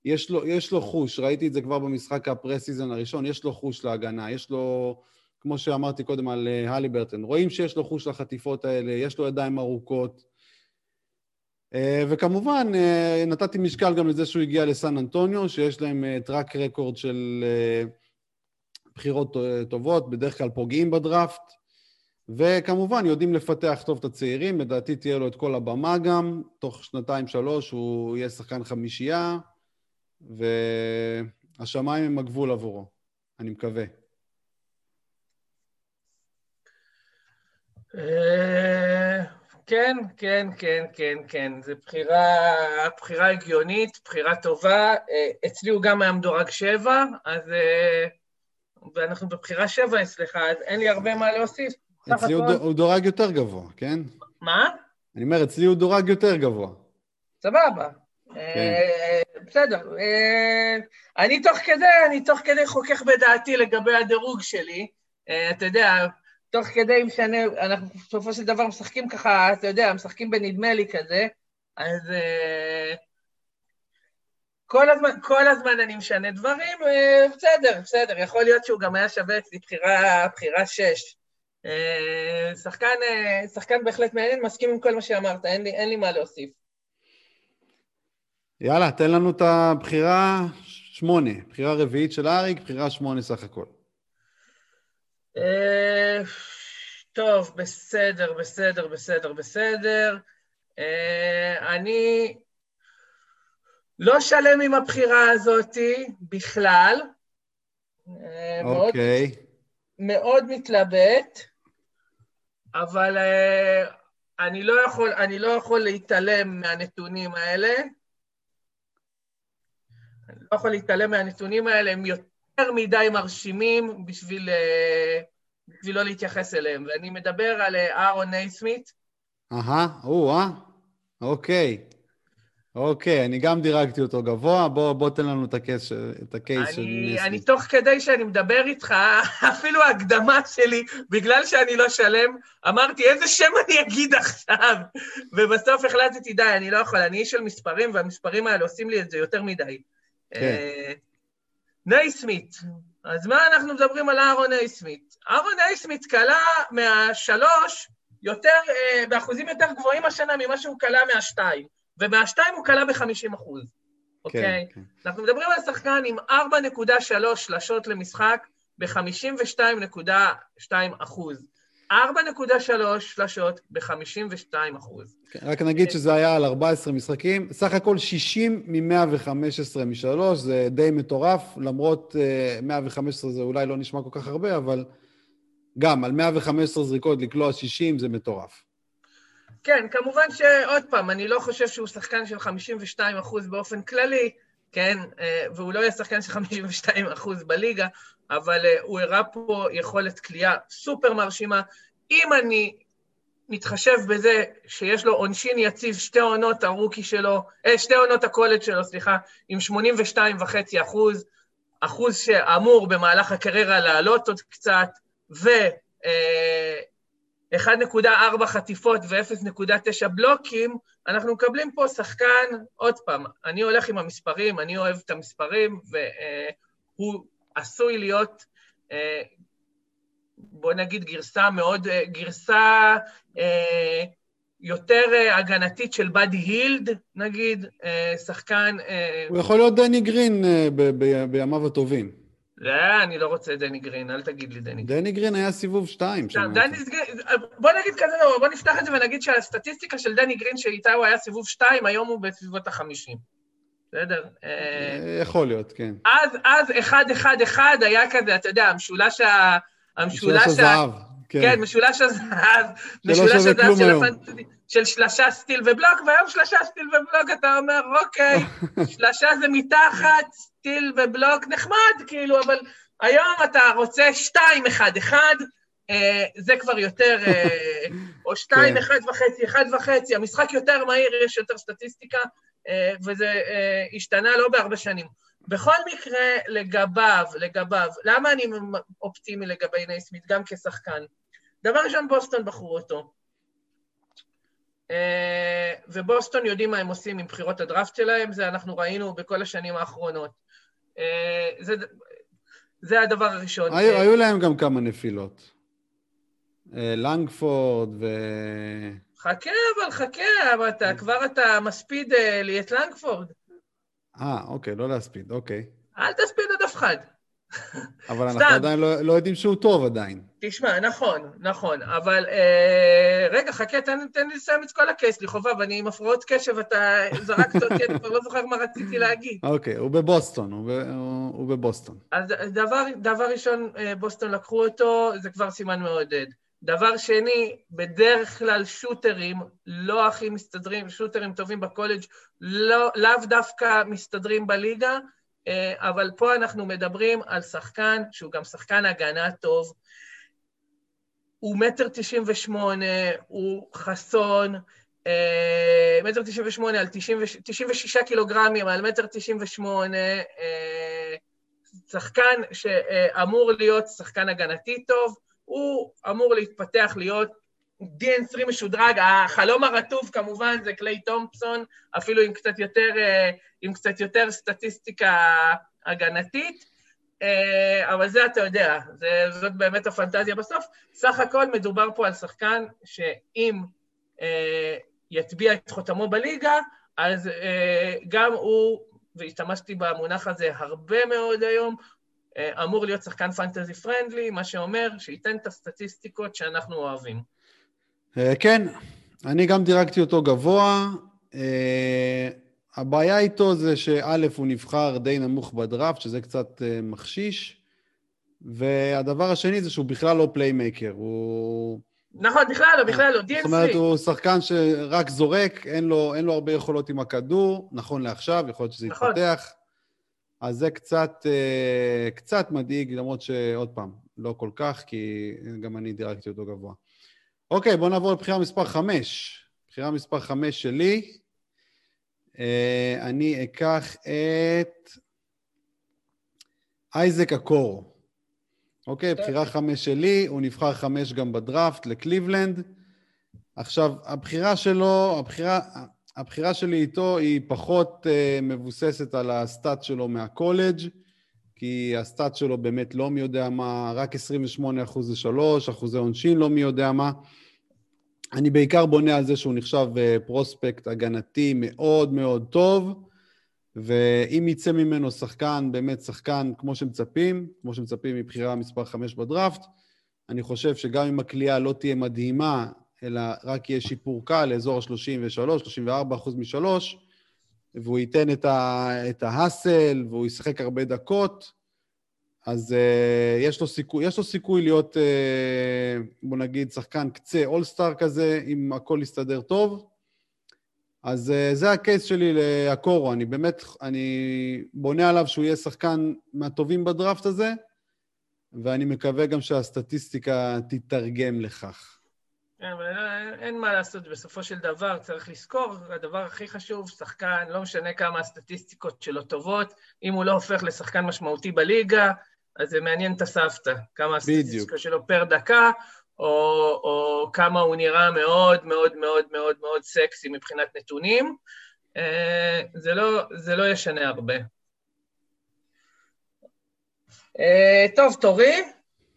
יש לו, יש לו חוש, ראיתי את זה כבר במשחק ה preseason הראשון, יש לו חוש להגנה, יש לו כמו שאמרתי קודם על אה, הליברטון. רואים שיש לו חוש לחטיפות האלה, יש לו ידיים ארוכות. אה, וכמובן, אה, נתתי משקל גם לזה שהוא הגיע לסן אנטוניו, שיש להם track record של בחירות טובות, בדרך כלל פוגעים בדראפט. וכמובן, יודעים לפתח טוב את הצעירים, לדעתי תהיה לו את כל הבמה גם, תוך שנתיים-שלוש הוא יהיה שחקן חמישייה, והשמיים הם הגבול עבורו, אני מקווה. אה, כן, כן, כן, כן, כן. זו בחירה, בחירה הגיונית, בחירה טובה. אה, אצלי הוא גם היה מדורג שבע, אז... אה, ואנחנו בבחירה שבע אצלך, אז אין לי הרבה מה להוסיף. אצלי הוא, הוא דורג יותר גבוה, כן? מה? אני אומר, אצלי הוא דורג יותר גבוה. סבבה. כן. בסדר. אני תוך כדי, אני תוך כדי חוכך בדעתי לגבי הדירוג שלי. אתה יודע, תוך כדי משנה, אנחנו בסופו של דבר משחקים ככה, אתה יודע, משחקים בנדמה לי כזה, אז כל הזמן, כל הזמן אני משנה דברים, uh, בסדר, בסדר, יכול להיות שהוא גם היה שווה אצלי בחירה, בחירה שש. Uh, שחקן, uh, שחקן בהחלט מעניין, מסכים עם כל מה שאמרת, אין לי, אין לי מה להוסיף. יאללה, תן לנו את הבחירה שמונה, בחירה רביעית של אריק, בחירה שמונה סך הכל. אה, טוב, בסדר, בסדר, בסדר, בסדר. אה, אני לא שלם עם הבחירה הזאתי בכלל. אה, אוקיי. Okay. מאוד, מאוד מתלבט, אבל אני לא יכול, אני לא יכול להתעלם מהנתונים האלה. אני לא יכול להתעלם מהנתונים האלה, הם יותר... מדי מרשימים בשביל, אה, בשביל לא להתייחס אליהם, ואני מדבר על אה, אהרון נייסמית. אהה, או-אה, אוקיי. אוקיי, אני גם דירגתי אותו גבוה, בוא, בוא תן לנו את הקייס, את הקייס של נסמית. אני תוך כדי שאני מדבר איתך, [laughs] אפילו ההקדמה שלי, בגלל שאני לא שלם, אמרתי, איזה שם אני אגיד עכשיו? [laughs] ובסוף החלטתי, די, אני לא יכול, אני איש של מספרים, והמספרים האלה עושים לי את זה יותר מדי. כן. אה, נייסמית. אז מה אנחנו מדברים על אהרון נייסמית? אהרון נייסמית כלה מהשלוש יותר, אה, באחוזים יותר גבוהים השנה ממה שהוא כלה מהשתיים, ומהשתיים הוא כלה ב-50 אחוז, אוקיי? כן, כן. אנחנו מדברים על שחקן עם 4.3 שלשות למשחק ב-52.2 אחוז. 4.3 שלשות ב-52 אחוז. כן, רק נגיד שזה היה על 14 משחקים, סך הכל 60 מ-115 משלוש, זה די מטורף, למרות 115 אה, זה אולי לא נשמע כל כך הרבה, אבל גם על 115 זריקות לקלוע 60 זה מטורף. כן, כמובן שעוד פעם, אני לא חושב שהוא שחקן של 52 אחוז באופן כללי, כן, אה, והוא לא יהיה שחקן של 52 אחוז בליגה, אבל אה, הוא הראה פה יכולת כליאה סופר מרשימה. אם אני מתחשב בזה שיש לו עונשין יציב שתי עונות הרוקי שלו, אה, שתי עונות הקולג' שלו, סליחה, עם 82 וחצי אחוז, אחוז שאמור במהלך הקריירה לעלות עוד קצת, ו... 1.4 אה, חטיפות ו-0.9 בלוקים, אנחנו מקבלים פה שחקן, עוד פעם, אני הולך עם המספרים, אני אוהב את המספרים, והוא עשוי להיות, אה, בוא נגיד, גרסה מאוד, אה, גרסה אה, יותר הגנתית של באדי הילד, נגיד, שחקן... הוא יכול להיות דני גרין בימיו הטובים. לא, אני לא רוצה דני גרין, אל תגיד לי דני גרין. דני גרין היה סיבוב שתיים. בוא נגיד כזה דבר, בוא נפתח את זה ונגיד שהסטטיסטיקה של דני גרין, שאיתה הוא היה סיבוב שתיים, היום הוא בסביבות החמישים. בסדר? אה, יכול להיות, כן. אז, אז אחד, אחד, אחד היה כזה, אתה יודע, המשולש ה... המשולש הזהב. כן, כן משולש הזהב. משולש הזהב של הפנטזי, של שלשה, סטיל ובלוק, והיום שלשה, סטיל ובלוק, אתה אומר, אוקיי, [laughs] שלשה זה מתחת, סטיל ובלוק, נחמד, כאילו, אבל היום אתה רוצה שתיים, אחד, אחד, אה, זה כבר יותר, אה, או [laughs] שתיים, כן. אחד וחצי, אחד וחצי, המשחק יותר מהיר, יש יותר סטטיסטיקה, אה, וזה אה, השתנה לא בהרבה שנים. בכל מקרה, לגביו, לגביו, למה אני אופטימי לגבי נייסמית, גם כשחקן? דבר ראשון, בוסטון בחרו אותו. אה, ובוסטון יודעים מה הם עושים עם בחירות הדראפט שלהם, זה אנחנו ראינו בכל השנים האחרונות. זה, זה הדבר הראשון. היו, היו להם גם כמה נפילות. לנגפורד ו... חכה, אבל חכה, אבל אתה כבר אתה מספיד לי את לנגפורד. אה, אוקיי, לא להספיד, אוקיי. אל תספיד עוד אף אחד. אבל אנחנו עדיין לא, לא יודעים שהוא טוב עדיין. תשמע, נכון, נכון, אבל אה, רגע, חכה, תן, תן לי לסיים את כל הקייס לי, חובב, אני עם הפרעות קשב, אתה זרקת אותי, אני כבר לא זוכר מה רציתי להגיד. אוקיי, הוא בבוסטון, הוא, ב, הוא, הוא בבוסטון. אז דבר, דבר ראשון, אה, בוסטון לקחו אותו, זה כבר סימן מעודד. דבר שני, בדרך כלל שוטרים לא הכי מסתדרים, שוטרים טובים בקולג' לא, לאו דווקא מסתדרים בליגה, אבל פה אנחנו מדברים על שחקן שהוא גם שחקן הגנה טוב. הוא מטר תשעים ושמונה, הוא חסון, אה, מטר תשעים ושמונה על תשעים ושישה קילוגרמים, על מטר תשעים ושמונה, אה, שחקן שאמור להיות שחקן הגנתי טוב, הוא אמור להתפתח להיות DN20 משודרג, החלום הרטוב כמובן זה קליי תומפסון, אפילו עם קצת יותר, אה, עם קצת יותר סטטיסטיקה הגנתית, אה, אבל זה אתה יודע, זה, זאת באמת הפנטזיה בסוף. סך הכל מדובר פה על שחקן שאם אה, יטביע את חותמו בליגה, אז גם הוא, והשתמשתי במונח הזה הרבה מאוד היום, אמור להיות שחקן פנטזי פרנדלי, מה שאומר שייתן את הסטטיסטיקות שאנחנו אוהבים. אה, כן, אני גם דירקתי אותו גבוה. אה, הבעיה איתו זה שא', הוא נבחר די נמוך בדראפט, שזה קצת אה, מחשיש, והדבר השני זה שהוא בכלל לא playmaker, הוא... נכון, בכלל לא, בכלל לא, DNC. זאת אומרת, הוא שחקן שרק זורק, אין לו, אין לו הרבה יכולות עם הכדור, נכון לעכשיו, יכול להיות שזה נכון. יתפתח. אז זה קצת, קצת מדאיג, למרות שעוד פעם, לא כל כך, כי גם אני דירגתי אותו גבוה. אוקיי, בואו נעבור לבחירה מספר 5. בחירה מספר 5 שלי. אה, אני אקח את אייזק אוקורו. אוקיי, בחירה 5 שלי, הוא נבחר 5 גם בדראפט לקליבלנד. עכשיו, הבחירה שלו, הבחירה, הבחירה שלי איתו היא פחות uh, מבוססת על ה stat שלו מהקולג', כי ה stat שלו באמת לא מי יודע מה, רק 28 אחוז ל-3, אחוזי עונשין לא מי יודע מה. אני בעיקר בונה על זה שהוא נחשב אה, prospect הגנתי מאוד מאוד טוב, ואם יצא ממנו שחקן, באמת שחקן כמו שמצפים, כמו שמצפים מבחירה מספר 5 בדראפט, אני חושב שגם אם הכלייה לא תהיה מדהימה, אלא רק יהיה שיפור קל לאזור ה-33-34 אחוז משלוש, והוא ייתן את ההאסל והוא ישחק הרבה דקות, אז uh, יש, לו סיכוי, יש לו סיכוי להיות, uh, בוא נגיד, שחקן קצה אולסטאר כזה, אם הכל יסתדר טוב. אז uh, זה הקייס שלי לאקורו, אני באמת, אני בונה עליו שהוא יהיה שחקן מהטובים בדראפט הזה, ואני מקווה גם שהסטטיסטיקה תתרגם לכך. כן, אבל אין, אין מה לעשות, בסופו של דבר צריך לזכור, הדבר הכי חשוב, שחקן, לא משנה כמה הסטטיסטיקות שלו טובות, אם הוא לא הופך לשחקן משמעותי בליגה, אז זה מעניין את הסבתא, כמה הסטטיסטיקה שלו פר דקה, או, או כמה הוא נראה מאוד מאוד מאוד מאוד מאוד סקסי מבחינת נתונים. אה, זה לא, זה לא ישנה הרבה. אה, טוב, תורי?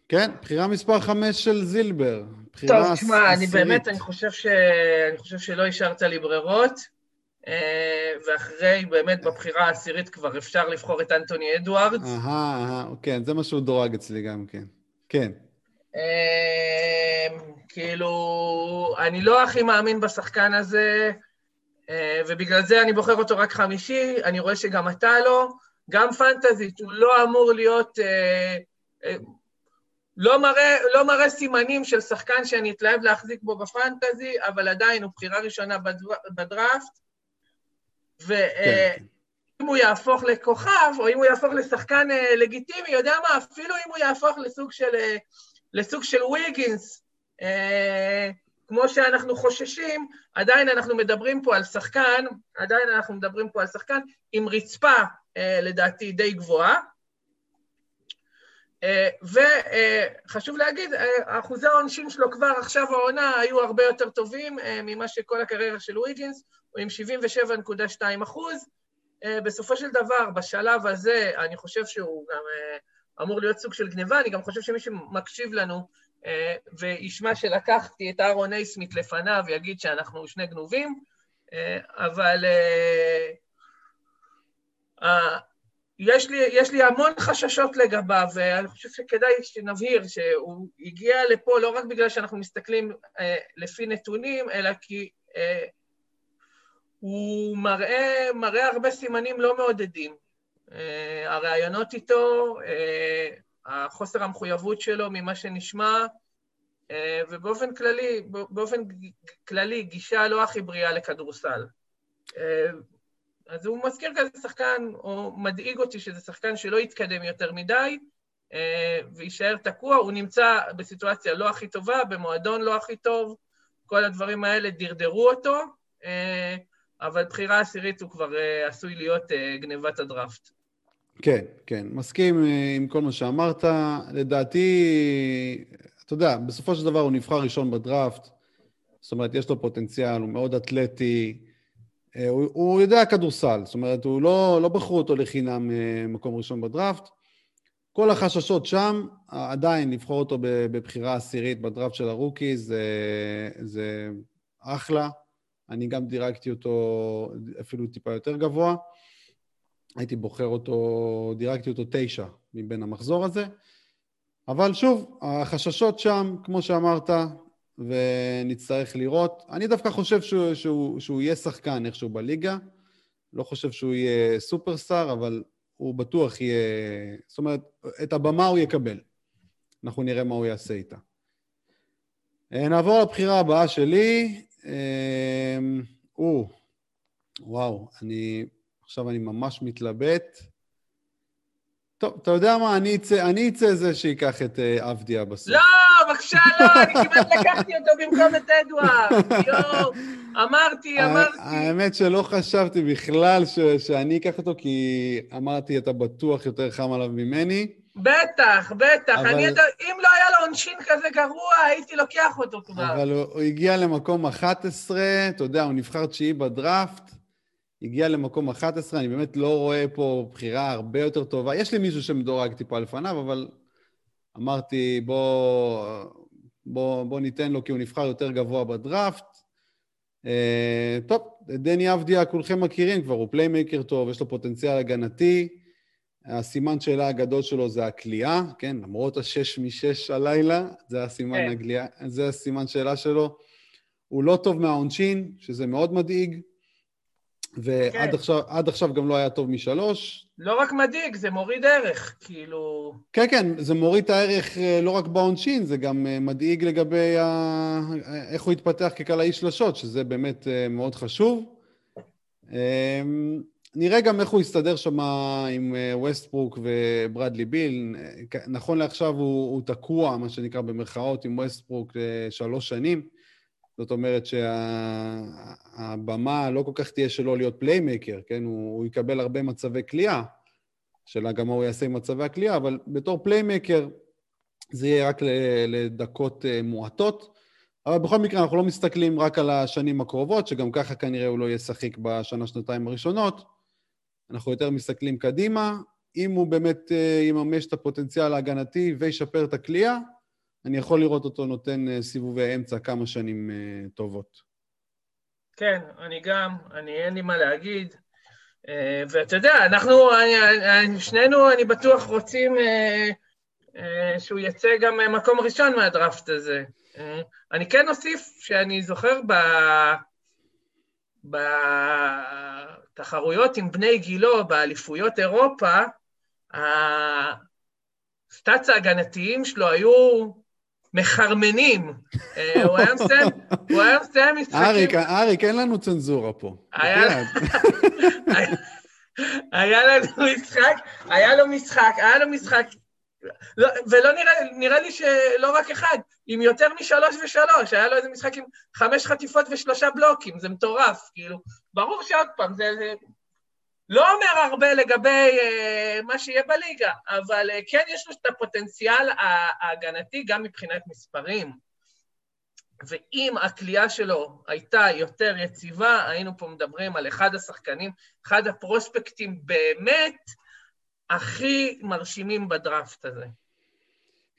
כן, בחירה מספר 5 של זילבר. טוב, תשמע, אני באמת, אני חושב, ש... אני חושב שלא השארת לי ברירות. אה, ואחרי, באמת, בבחירה העשירית כבר אפשר לבחור את אנטוני אדוארדס. אהה, אהה, כן, זה מה שהוא דורג אצלי גם כן. כן. אה, כאילו, אני לא הכי מאמין בשחקן הזה, אה, ובגלל זה אני בוחר אותו רק חמישי, אני רואה שגם אתה לא. גם פנטזית, הוא לא אמור להיות... לא מראה, לא מראה סימנים של שחקן שאני אתלהב להחזיק בו בפנטזי, אבל עדיין הוא בחירה ראשונה בדראפט. ואם כן, כן. הוא יהפוך לכוכב, או אם הוא יהפוך לשחקן אה, לגיטימי, יודע מה, אפילו אם הוא יהפוך לסוג של, אה, לסוג של ויגינס, אה, כמו שאנחנו חוששים, עדיין אנחנו מדברים פה על שחקן, עדיין אנחנו מדברים פה על שחקן עם רצפה, לדעתי, די גבוהה. וחשוב להגיד, אחוזי העונשים שלו כבר עכשיו העונה היו הרבה יותר טובים ממה שכל הקריירה של ויגינס, הוא עם 77.2 אחוז. אה, בסופו של דבר, בשלב הזה, אני חושב שהוא גם אה, אמור להיות סוג של גניבה, אני גם חושב שמי שמקשיב לנו אה, וישמע שלקחתי את אהרון אייסמית לפניו ויגיד שאנחנו שני גנובים, אה, אבל יש לי, יש לי המון חששות לגביו, ואני חושב שכדאי שנבהיר שהוא הגיע לפה לא רק בגלל שאנחנו מסתכלים אה, לפי נתונים, אלא כי אה, הוא מראה, מראה הרבה סימנים לא מעודדים. אה, הראיונות איתו, אה, החוסר המחויבות שלו ממה שנשמע, אה, ובאופן כללי, באופן כללי, גישה לא הכי בריאה לכדורסל. אה, אז הוא מזכיר כזה שחקן, או מדאיג אותי שזה שחקן שלא יתקדם יותר מדי, אה, ויישאר תקוע, הוא נמצא בסיטואציה לא הכי טובה, במועדון לא הכי טוב, כל הדברים האלה דרדרו אותו, אה, אבל בחירה עשירית הוא כבר אה, עשוי להיות גנבת הדראפט. כן, כן, מסכים עם כל מה שאמרת. לדעתי, אתה יודע, בסופו של דבר הוא נבחר ראשון בדראפט, זאת אומרת, יש לו פוטנציאל, הוא מאוד אתלטי, אה, הוא, הוא יודע כדורסל, זאת אומרת, הוא לא, לא בחרו אותו לחינם אה, מקום ראשון בדראפט. כל החששות שם, עדיין לבחור אותו בבחירה עשירית בדראפט של הרוקי זה, זה אחלה. אני גם דירקתי אותו אפילו טיפה יותר גבוה. הייתי בוחר אותו, דירקתי אותו תשע מבין המחזור הזה. אבל שוב, החששות שם, כמו שאמרת, ונצטרך לראות. אני דווקא חושב שהוא, שהוא, שהוא יהיה שחקן איכשהו בליגה. לא חושב שהוא יהיה סופרסטאר, אבל הוא בטוח יהיה... זאת אומרת, את הבמה הוא יקבל. אנחנו נראה מה הוא יעשה איתה. אה, נעבור לבחירה הבאה שלי. אה, או, וואו, אני... עכשיו אני ממש מתלבט. טוב, אתה יודע מה, אני אצא, אני אצא זה שייקח את אה, עבדיה בסוף. לא, בבקשה, לא, אני כמעט לקחתי אותו במקום את אדוארד. יואו, אמרתי, אמרתי. האמת שלא חשבתי בכלל ש, שאני אקח אותו, כי אמרתי, אתה בטוח יותר חם עליו ממני. בטח, בטח. אבל... אני, אם לא היה לו עונשין כזה גרוע, הייתי לוקח אותו כבר. אבל הוא, הוא הגיע למקום 11, אתה יודע, הוא נבחר תשיעי בדראפט. הגיע למקום 11, אני באמת לא רואה פה בחירה הרבה יותר טובה. יש לי מישהו שמדורג טיפה לפניו, אבל אמרתי, בוא, בוא, בוא ניתן לו כי הוא נבחר יותר גבוה בדראפט. Uh, טוב, דני אבדיה כולכם מכירים כבר, הוא playmaker טוב, יש לו פוטנציאל הגנתי. הסימן שאלה הגדול שלו זה הכלייה, כן? למרות השש משש הלילה, זה הסימן, כן. הגלייה, זה הסימן שאלה שלו. הוא לא טוב מהעונשין, שזה מאוד מדאיג. ועד כן. עכשיו, עכשיו גם לא היה טוב משלוש. לא רק מדאיג, זה מוריד ערך, כאילו... כן, כן, זה מוריד את הערך אה, לא רק בעונשין, זה גם אה, מדאיג לגבי ה... איך הוא התפתח כקלעי שלשות, שזה באמת אה, מאוד חשוב. נראה גם איך הוא יסתדר שם עם ווסטברוק וברדלי ביל. נכון לעכשיו הוא, הוא תקוע, מה שנקרא במרכאות, עם ווסטברוק שלוש שנים. זאת אומרת שהבמה לא כל כך תהיה שלו להיות playmaker, כן? הוא, הוא יקבל הרבה מצבי קליעה, שאלה גם מה הוא יעשה עם מצבי הכליאה, אבל בתור playmaker זה יהיה רק לדקות אה, מועטות. אבל בכל מקרה, אנחנו לא מסתכלים רק על השנים הקרובות, שגם ככה כנראה הוא לא ישחק בשנה-שנתיים הראשונות. אנחנו יותר מסתכלים קדימה. אם הוא באמת אה, יממש את הפוטנציאל ההגנתי וישפר את הכלייה, אני יכול לראות אותו נותן אה, סיבובי אמצע כמה שנים אה, טובות. כן, אני גם, אני אין לי מה להגיד. אה, ואתה יודע, אנחנו, אני, שנינו, אני בטוח רוצים שהוא יצא גם מקום ראשון מהדראפט הזה. אני כן אוסיף שאני זוכר ב... בתחרויות עם בני גילו, באליפויות אירופה, הסטאצ ההגנתיים שלו היו מחרמנים. אה, הוא היה מסיים, הוא היה מסיים משחקים... אריק, אריק, אין לנו צנזורה פה. [laughs] היה לנו משחק, היה לו משחק, היה לו משחק, לא, ולא נראה, נראה לי שלא רק אחד, עם יותר משלוש ושלוש, היה לו איזה משחק עם חמש חטיפות ושלושה בלוקים, זה מטורף, כאילו. ברור שעוד פעם, זה לא אומר הרבה לגבי uh, מה שיהיה בליגה, אבל uh, כן יש לו את הפוטנציאל ההגנתי גם מבחינת מספרים. ואם הכלייה שלו הייתה יותר יציבה, היינו פה מדברים על אחד השחקנים, אחד הפרוספקטים באמת הכי מרשימים בדראפט הזה.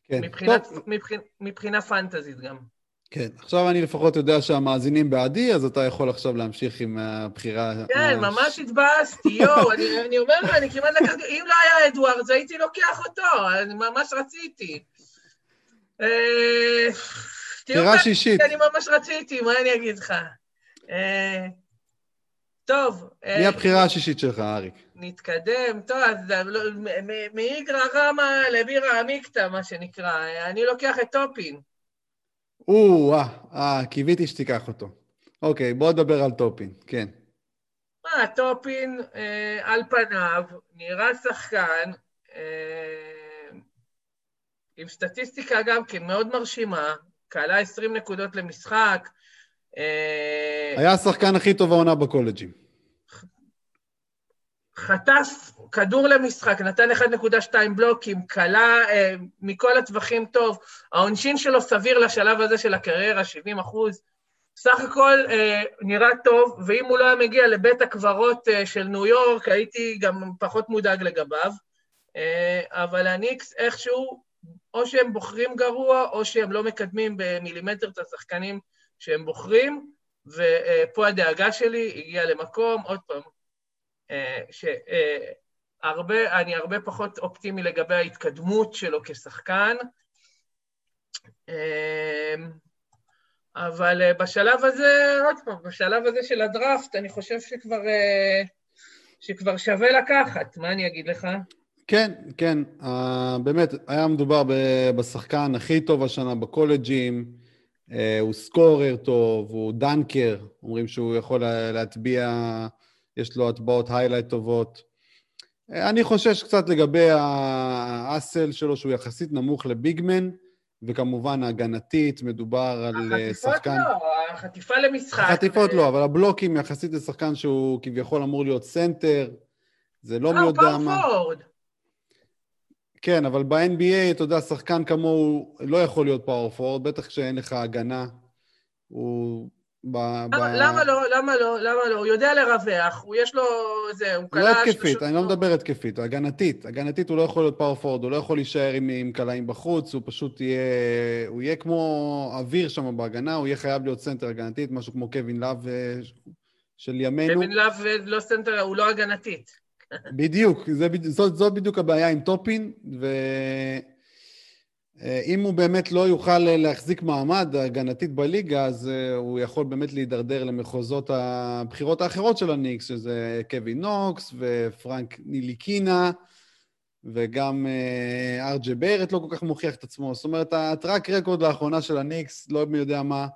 כן, מבחינת, טוב. מבחינה, מבחינה פנטזית גם. כן, עכשיו אני לפחות יודע שהמאזינים בעדי, אז אתה יכול עכשיו להמשיך עם הבחירה. כן, מה- ממש התבאסתי, יואו, אני, אני אומר לך, אני כמעט לקחתי, אם לא היה אדוארדס, הייתי לוקח אותו, אני ממש רציתי. אה, בחירה שישית. אני ממש רציתי, מה אני אגיד לך? אה, טוב. אה, מי הבחירה השישית שלך, אריק? נתקדם, טוב, אז לא- מאיגרא רמא לבירא עמיקתא, מה שנקרא. אני לוקח את טופין. או, אה, אה, קיוויתי שתיקח אותו. אוקיי, בוא נדבר על טופין, כן. מה, טופין, אה, על פניו, נראה שחקן, אה, עם סטטיסטיקה גם כן מאוד מרשימה, קלע 20 נקודות למשחק. אה, היה השחקן הכי טוב העונה בקולג'ים. חטף כדור למשחק, נתן 1.2 בלוקים, כלה אה, מכל הטווחים טוב, העונשין שלו סביר לשלב הזה של הקריירה, 70 אחוז. סך הכל אה, נראה טוב, ואם הוא לא היה מגיע לבית הקברות אה, של ניו יורק, הייתי גם פחות מודאג לגביו. אה, אבל הניקס איכשהו, או שהם בוחרים גרוע, או שהם לא מקדמים במילימטר את השחקנים שהם בוחרים, ופה הדאגה שלי הגיעה למקום, עוד פעם, אה, שהרבה, אני הרבה פחות אופטימי לגבי ההתקדמות שלו כשחקן. אה, אבל אה, בשלב הזה, עוד פעם, בשלב הזה של הדראפט, אני חושב שכבר, אה, שכבר שווה לקחת, מה אני אגיד לך? כן, כן, uh, באמת, היה מדובר בשחקן הכי טוב השנה בקולג'ים, uh, הוא scorer טוב, הוא dunker, אומרים שהוא יכול לה- להטביע, יש לו הטבעות highlight טובות. אני חושש קצת לגבי ה size שלו, שהוא יחסית נמוך ל big man, וכמובן הגנתית, מדובר על החטיפות שחקן... לא, החטיפה למשחק. החטיפות ו- לא, אבל הבלוקים יחסית לשחקן שהוא כביכול אמור להיות סנטר, זה לא מי אה, יודע מה. Power forward. כן, אבל ב-NBA, אתה יודע, שחקן כמוהו לא יכול להיות power forward, בטח כשאין לך הגנה. הוא... ב, ב... למה למה לא, למה לא, למה לא? הוא יודע לרווח, הוא יש לו... זה, הוא לא קלע... התקפית, שלוש- אני לא מדבר התקפית, הגנתית. הגנתית הוא לא יכול להיות power forward, הוא לא יכול להישאר עם, עם קלעים בחוץ, הוא פשוט יהיה... הוא יהיה כמו אוויר שם בהגנה, הוא יהיה חייב להיות סנטר הגנתית, משהו כמו קווין לאב אה, של ימינו. קווין לאב לא סנטר, הוא לא הגנתית. בדיוק, זה, זאת, זאת בדיוק הבעיה עם טופין, ואם הוא באמת לא יוכל להחזיק מעמד הגנתית בליגה, אז אה, הוא יכול באמת להידרדר למחוזות הבחירות האחרות של הניקס, שזה קווין נוקס ופרנק נטיליקינה, וגם אה, אר ג'יי בארט לא כל כך מוכיח את עצמו. זאת אומרת, ה track record לאחרונה של הניקס, לא מי יודע מה.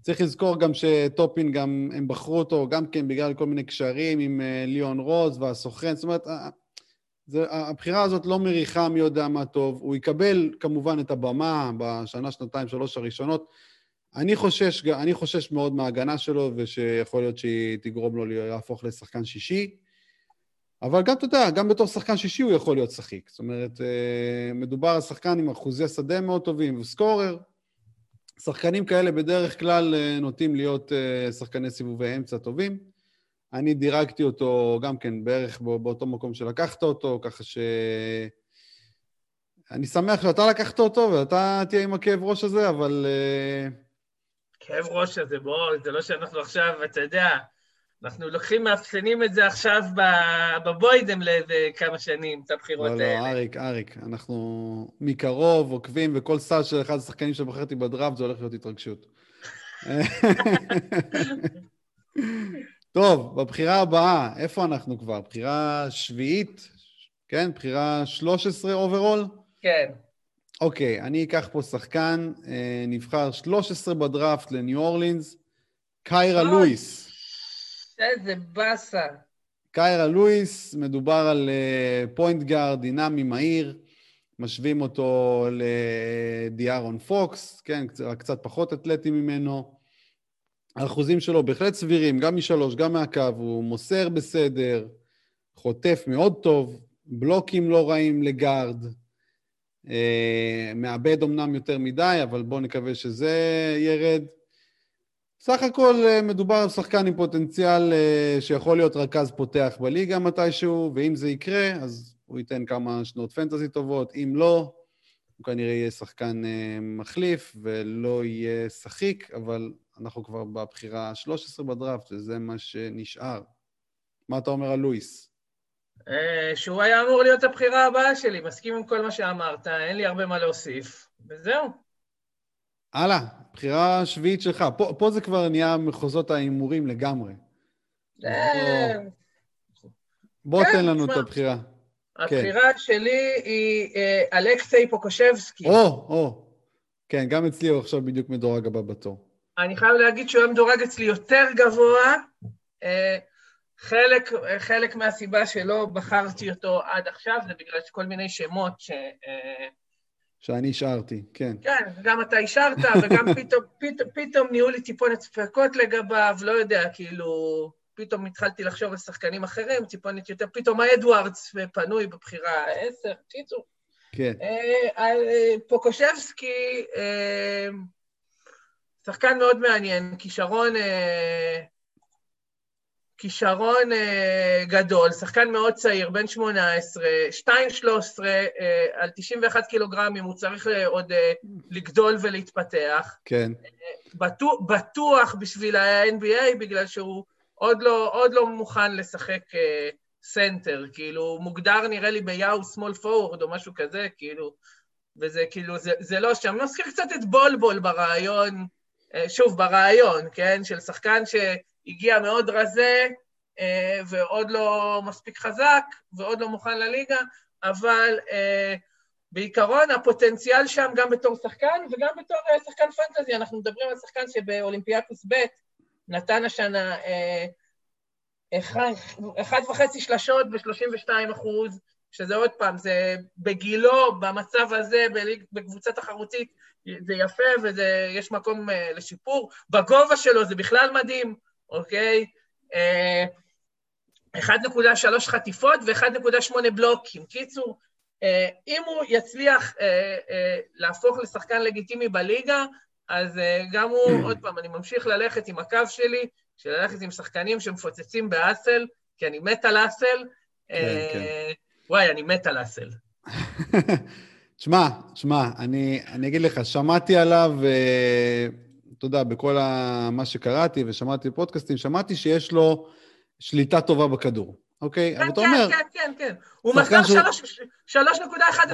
צריך לזכור גם שטופין, גם הם בחרו אותו גם כן בגלל כל מיני קשרים עם אה, ליאון רוז והסוכן. זאת אומרת, זה, הבחירה הזאת לא מריחה מי יודע מה טוב. הוא יקבל כמובן את הבמה בשנה, שנתיים, שלוש הראשונות. אני חושש, אני חושש מאוד מההגנה שלו, ושיכול להיות שהיא תגרום לו להפוך לשחקן שישי. אבל גם, אתה יודע, גם בתור שחקן שישי הוא יכול להיות שחיק. זאת אומרת, אה, מדובר על שחקן עם אחוזי שדה מאוד טובים וסקורר. שחקנים כאלה בדרך כלל אה, נוטים להיות אה, שחקני סיבובי אמצע טובים. אני דירגתי אותו גם כן בערך בא- באותו מקום שלקחת אותו, ככה ש... אני שמח שאתה לקחת אותו ואתה תהיה עם הכאב ראש הזה, אבל אה, כאב ראש הזה, בוא, זה לא שאנחנו עכשיו, אתה יודע, אנחנו לוקחים, מאפסנים את זה עכשיו בבוידם לאיזה כמה שנים, את הבחירות לא, לא, האלה. אריק, אריק, אנחנו מקרוב עוקבים, וכל סל של אחד השחקנים שבחרתי בדראפט זה הולך להיות התרגשות. [laughs] טוב, בבחירה הבאה, איפה אנחנו כבר? בחירה שביעית? כן, בחירה 13 overall? כן. אוקיי, אני אקח פה שחקן, אה, נבחר 13 בדראפט לניו אורלינס, קיירה אוי. לואיס. איזה באסה. קיירה לואיס, מדובר על אה, point guard דינמי מהיר, משווים אותו לדיארון פוקס, כן, קצת פחות אתלטי ממנו. האחוזים שלו בהחלט סבירים, גם משלוש, גם מהקו, הוא מוסר בסדר, חוטף מאוד טוב, בלוקים לא רעים לגארד, אה, מאבד אמנם יותר מדי, אבל בואו נקווה שזה ירד. סך הכל אה, מדובר על שחקן עם פוטנציאל אה, שיכול להיות רכז פותח בליגה מתישהו, ואם זה יקרה, אז הוא ייתן כמה שנות פנטזי טובות, אם לא, הוא כנראה יהיה שחקן אה, מחליף ולא יהיה שחיק, אבל אנחנו כבר בבחירה ה-13 בדראפט, וזה מה שנשאר. מה אתה אומר על לואיס? אה, שהוא היה אמור להיות הבחירה הבאה שלי, מסכים עם כל מה שאמרת, אין לי הרבה מה להוסיף, וזהו. הלאה, בחירה שביעית שלך. פה, פה זה כבר נהיה מחוזות ההימורים לגמרי. אה, בוא כן, תן לנו. את הבחירה. הבחירה שלי היא אה, אלכסיי פוקושבסקי. או, או. כן, גם אצלי הוא עכשיו בדיוק מדורג הבא בתור. אני חייב להגיד שהוא היה מדורג אצלי יותר גבוה. אה, חלק, חלק מהסיבה שלא בחרתי אותו עד עכשיו זה בגלל שכל מיני שמות ש... אה, שאני השארתי, כן. כן, גם אתה אישרת, [laughs] וגם פתאום, פתאום, פתאום נהיו לי טיפונת ספקות לגביו, לא יודע, כאילו, פתאום התחלתי לחשוב על שחקנים אחרים, טיפונת יותר, פתאום האדוארדס פנוי בבחירה עשר, קיצור. כן. אה, אה, פוקושבסקי, אה, שחקן מאוד מעניין, כישרון, אה, כישרון אה, גדול, שחקן מאוד צעיר, בן 18, 2.13 אה, על 91 קילוגרמים, הוא צריך עוד לגדול ולהתפתח. כן. בטוח, בטוח בשביל ה-NBA, בגלל שהוא עוד לא, עוד לא מוכן לשחק סנטר, כאילו, הוא מוגדר נראה לי ביאו small forward או משהו כזה, כאילו, וזה כאילו, זה, זה לא שם. מזכיר קצת את בולבול ברעיון, שוב, ברעיון, כן, של שחקן שהגיע מאוד רזה, אה, ועוד לא מספיק חזק, ועוד לא מוכן לליגה, אבל אה, בעיקרון הפוטנציאל שם גם בתור שחקן וגם בתור אה, שחקן fantasy, אנחנו מדברים על שחקן שבאולימפיאקוס ב' נתן השנה אה, אחד, אחד וחצי שלשות ב-32 אחוז, שזה עוד פעם, זה בגילו, במצב הזה, בליג, בקבוצה תחרותית, זה יפה ויש מקום אה, לשיפור. בגובה שלו זה בכלל מדהים, אוקיי? אה, 1.3 חטיפות ו-1.8 בלוקים. קיצור, אה, אם הוא יצליח אה, אה, להפוך לשחקן לגיטימי בליגה, אז אה, גם הוא, [clears throat] עוד פעם, אני ממשיך ללכת עם הקו שלי, של ללכת עם שחקנים שמפוצצים באסל, כי אני מת על אסל. אה, כן. וואי, אני מת על אסל. [laughs] שמע, שמע, אני, אני אגיד לך, שמעתי עליו, אה, אתה יודע, בכל ה, מה שקראתי ושמעתי בפודקאסטים, שמעתי שיש לו שליטה טובה בכדור, אוקיי? אבל כן, אתה כן, אומר, כן, כן, כן. הוא מסר שהוא- 3.1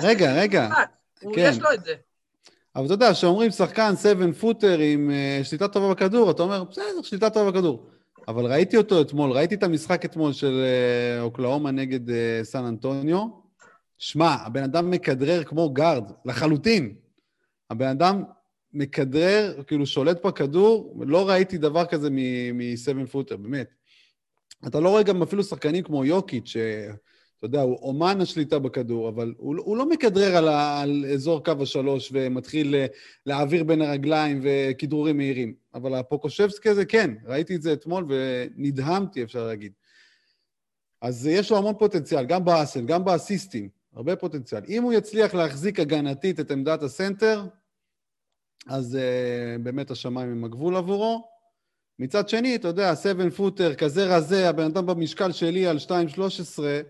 רגע, רגע. הוא- כן. יש לו את זה. אבל אתה יודע, כשאומרים שחקן 7 פוטר עם אה, שליטה טובה בכדור, אתה אומר, בסדר, שליטה טובה בכדור. אבל ראיתי אותו אתמול, ראיתי את המשחק אתמול של אה, אוקלאומה נגד אה, סן אנטוניו. שמע, הבן אדם מכדרר כמו גארד, לחלוטין. הבן אדם מכדרר, כאילו שולט בכדור, לא ראיתי דבר כזה מ-7 פוטר, באמת. אתה לא רואה גם אפילו שחקנים כמו יוקיץ', שאתה יודע, הוא אומן השליטה בכדור, אבל הוא, הוא לא מכדרר על, על אזור קו השלוש ומתחיל אה, להעביר בין הרגליים וכדרורים מהירים. אבל הפוקושבסקי הזה, כן, ראיתי את זה אתמול ונדהמתי, אפשר להגיד. אז יש לו המון פוטנציאל, גם באסל, גם באסיסטים, הרבה פוטנציאל. אם הוא יצליח להחזיק הגנתית את עמדת הסנטר, אז uh, באמת השמיים הם הגבול עבורו. מצד שני, אתה יודע, 7 פוטר, כזה רזה, הבן אדם במשקל שלי על 2.13, אה,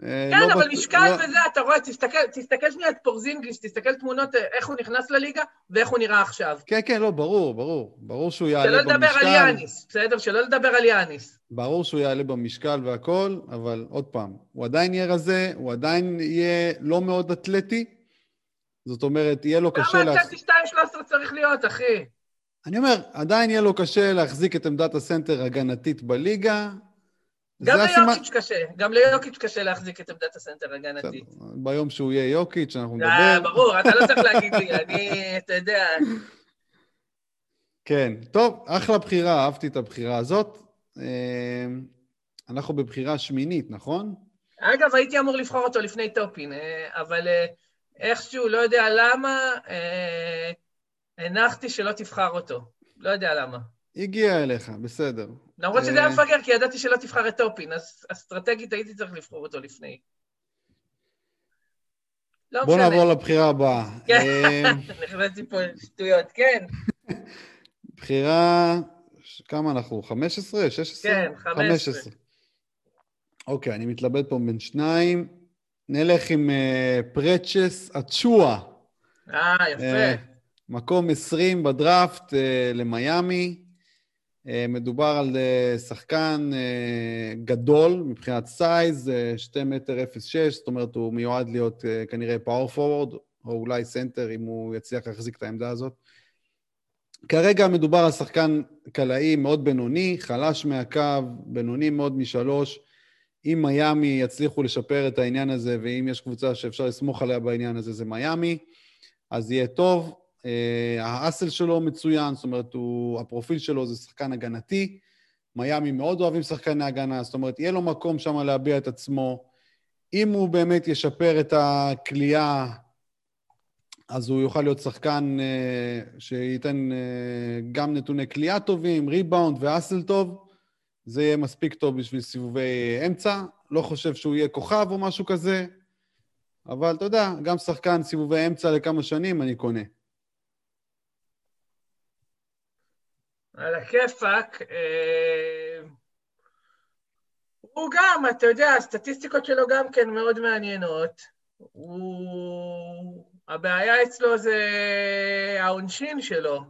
כן, לא אבל בט- משקל לא- וזה, אתה רואה, תסתכל, תסתכל שנייה את פורזינגיס, תסתכל תמונות אה, איך הוא נכנס לליגה ואיך הוא נראה עכשיו. כן, כן, לא, ברור, ברור. ברור שהוא שלא יעלה לדבר על במשקל. יאניס, בסדר? שלא לדבר על יאניס. ברור שהוא יעלה במשקל והכול, אבל עוד פעם, הוא עדיין יהיה רזה, הוא עדיין יהיה לא מאוד אתלטי. זאת אומרת, יהיה לו קשה... כמה אתלטי 2.13 צריך להיות, אחי? אני אומר, עדיין יהיה לו קשה להחזיק את עמדת הסנטר הגנתית בליגה. גם זה הסימן- ליוקיץ' קשה, גם ליוקיץ' קשה להחזיק את עמדת הסנטר הגנתית. ביום שהוא יהיה יוקיץ', אנחנו אה, נדבר. ברור, אתה לא צריך להגיד לי, [laughs] אני, אתה יודע, כן, טוב, אחלה בחירה, אהבתי את הבחירה הזאת. אה, אנחנו בבחירה שמינית, נכון? אגב, הייתי אמור לבחור אותו לפני טופין, אה, אבל איכשהו, לא יודע למה, הנחתי שלא תבחר אותו. לא יודע למה. הגיע אליך, בסדר. למרות שזה היה אה, מפגר, כי ידעתי שלא תבחר את טופין, אז אסטרטגית הייתי צריך לבחור אותו לפני. לא בוא. נעבור לבחירה הבאה. כן. אה, [laughs] נכנסתי פה שטויות, כן, [laughs] בחירה, כמה אנחנו? 15? 16? כן, 15. אוקיי, אני מתלבט פה בין שניים. נלך עם uh, פרצ'ס אצ'ואה. אה, יפה. Uh, מקום 20 בדראפט uh, למיאמי. Uh, מדובר על uh, שחקן uh, גדול מבחינת size, uh, 2 מטר 0.6, זאת אומרת הוא מיועד להיות כנראה power forward, או אולי סנטר אם הוא יצליח להחזיק את העמדה הזאת. כרגע מדובר על שחקן קלעי מאוד בינוני, חלש מהקו, בינוני מאוד משלוש. אם מיאמי יצליחו לשפר את העניין הזה, ואם יש קבוצה שאפשר לסמוך עליה בעניין הזה, זה מיאמי, אז יהיה טוב. אה, האסל שלו מצוין, זאת אומרת, הוא, הפרופיל שלו זה שחקן הגנתי. מיאמי מאוד אוהבים שחקני הגנה, זאת אומרת, יהיה לו מקום שם להביע את עצמו. אם הוא באמת ישפר את הכלייה אז הוא יוכל להיות שחקן uh, שייתן uh, גם נתוני כליאה טובים, ריבאונד ואסל טוב. זה יהיה מספיק טוב בשביל סיבובי אמצע. לא חושב שהוא יהיה כוכב או משהו כזה, אבל אתה יודע, גם שחקן סיבובי אמצע לכמה שנים אני קונה. על הכיפאק. אה, הוא גם, אתה יודע, הסטטיסטיקות שלו גם כן מאוד מעניינות. הוא הבעיה אצלו זה העונשין שלו.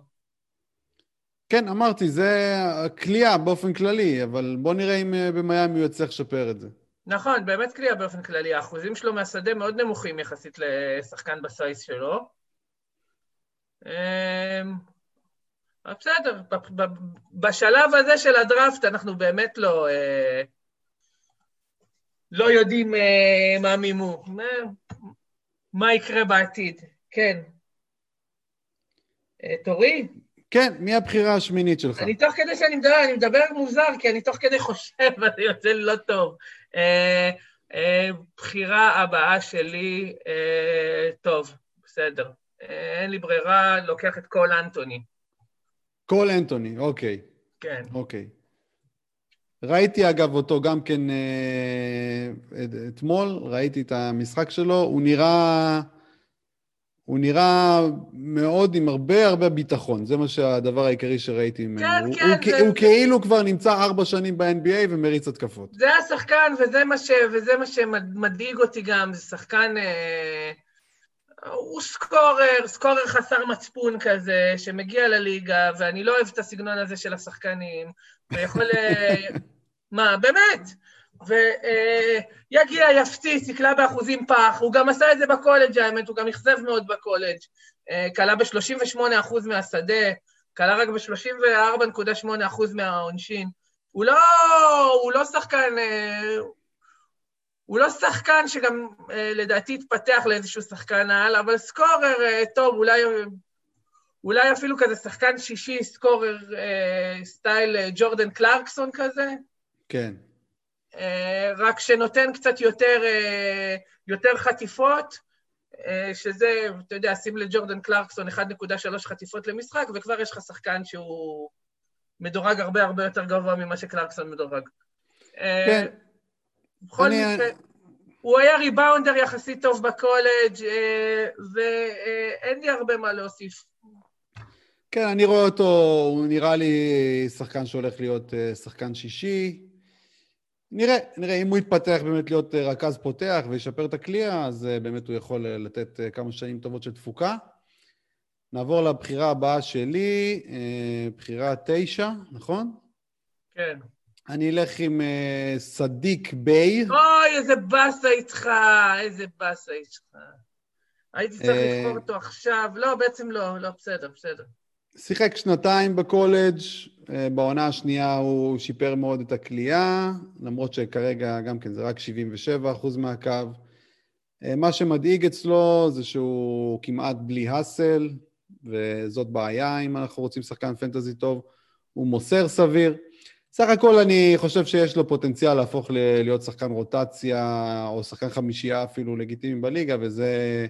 כן, אמרתי, זה כליאה באופן כללי, אבל בוא נראה אם אה, במיאמי הוא יצליח לשפר את זה. נכון, באמת כליאה באופן כללי. האחוזים שלו מהשדה מאוד נמוכים יחסית לשחקן בסייס שלו. בסדר, בשלב הזה של הדראפט אנחנו באמת לא, אה, לא יודעים אה, מה מימו. מה יקרה בעתיד. כן. אה, תורי? כן, מי הבחירה השמינית שלך? אני תוך כדי שאני מדבר, אני מדבר מוזר, כי אני תוך כדי חושב, [laughs] וזה יוצא לא טוב. בחירה הבאה שלי, טוב, בסדר. אין לי ברירה, לוקח את קול אנטוני. קול אנטוני, אוקיי. כן. אוקיי. ראיתי אגב אותו גם כן אה, אתמול, ראיתי את המשחק שלו, הוא נראה... הוא נראה מאוד עם הרבה הרבה ביטחון, זה מה שהדבר העיקרי שראיתי ממנו. כן, הוא, כן. הוא, זה... הוא כאילו כבר נמצא ארבע שנים ב-NBA ומריץ התקפות. זה השחקן, וזה מה, ש, וזה מה שמדאיג אותי גם, זה שחקן... אה, הוא סקורר, סקורר חסר מצפון כזה, שמגיע לליגה, ואני לא אוהב את הסגנון הזה של השחקנים, ויכול... אה, [laughs] מה, באמת? ויגיע, יפציץ, יקלע באחוזים פח, הוא גם עשה את זה בקולג' האמת, הוא גם אכזב מאוד בקולג', קלע אה, ב-38% מהשדה, קלע רק ב-34.8% מהעונשין. הוא לא, הוא לא שחקן, אה, הוא לא שחקן שגם אה, לדעתי התפתח לאיזשהו שחקן על, אבל סקורר טוב, אולי, אולי אפילו כזה שחקן שישי, סקורר סטייל ג'ורדן קלרקסון כזה. כן. אה, רק שנותן קצת יותר, אה, יותר חטיפות, אה, שזה, אתה יודע, שים לג'ורדן קלרקסון 1.3 חטיפות למשחק, וכבר יש לך שחקן שהוא מדורג הרבה הרבה יותר גבוה ממה שקלרקסון מדורג. כן. בכל אני... מקרה, הוא היה ריבאונדר יחסית טוב בקולג', ואין לי הרבה מה להוסיף. כן, אני רואה אותו, הוא נראה לי שחקן שהולך להיות שחקן שישי. נראה, נראה, אם הוא יתפתח באמת להיות אה, רכז פותח וישפר את הכלייה, אז אה, באמת הוא יכול אה, לתת כמה שנים טובות של תפוקה. נעבור לבחירה הבאה שלי, בחירה תשע, נכון? כן. אני אלך עם סדיק ביי. אוי, איזה באסה איתך, איזה באסה איתך. הייתי צריך לבחור אותו עכשיו. לא, בעצם לא, לא, בסדר, בסדר. שיחק שנתיים בקולג', אה, בעונה השנייה הוא שיפר מאוד את הכלייה, למרות שכרגע גם כן זה רק 77% מהקו. אה, מה שמדאיג אצלו זה שהוא כמעט בלי האסל, וזאת בעיה אם אנחנו רוצים שחקן פנטזי טוב. הוא מוסר סביר. סך הכל אני חושב שיש לו פוטנציאל להפוך להיות שחקן רוטציה, או שחקן חמישייה אפילו לגיטימי בליגה, וזה,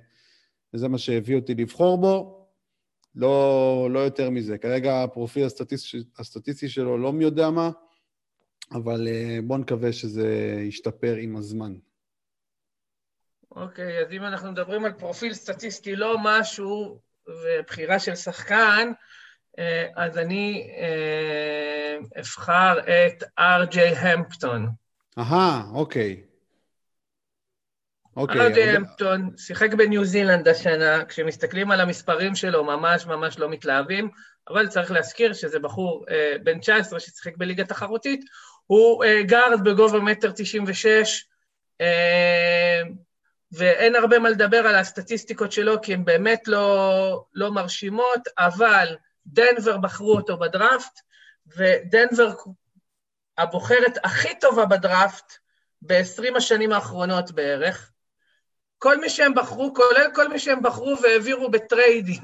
וזה מה שהביא אותי לבחור בו. לא, לא יותר מזה. כרגע הפרופיל הסטטיסטי, הסטטיסטי שלו לא מי יודע מה, אבל אה, בואו נקווה שזה ישתפר עם הזמן. אוקיי, אז אם אנחנו מדברים על פרופיל סטטיסטי לא משהו ובחירה של שחקן, אה, אז אני אה, אבחר את אר.ג'יי המפטון. אהה, אוקיי. אוקיי. ארג'י הרבה- המפטון שיחק בניו זילנד השנה, כשמסתכלים על המספרים שלו ממש ממש לא מתלהבים, אבל צריך להזכיר שזה בחור אה, בן 19 ששיחק בליגה תחרותית, הוא אה, גארד בגובה מטר 96, אה, ואין הרבה מה לדבר על הסטטיסטיקות שלו, כי הן באמת לא, לא מרשימות, אבל דנבר בחרו אותו בדראפט, ודנבר הבוחרת הכי טובה בדראפט ב-20 השנים האחרונות בערך. כל מי שהם בחרו, כולל כל מי שהם בחרו והעבירו בטריידים,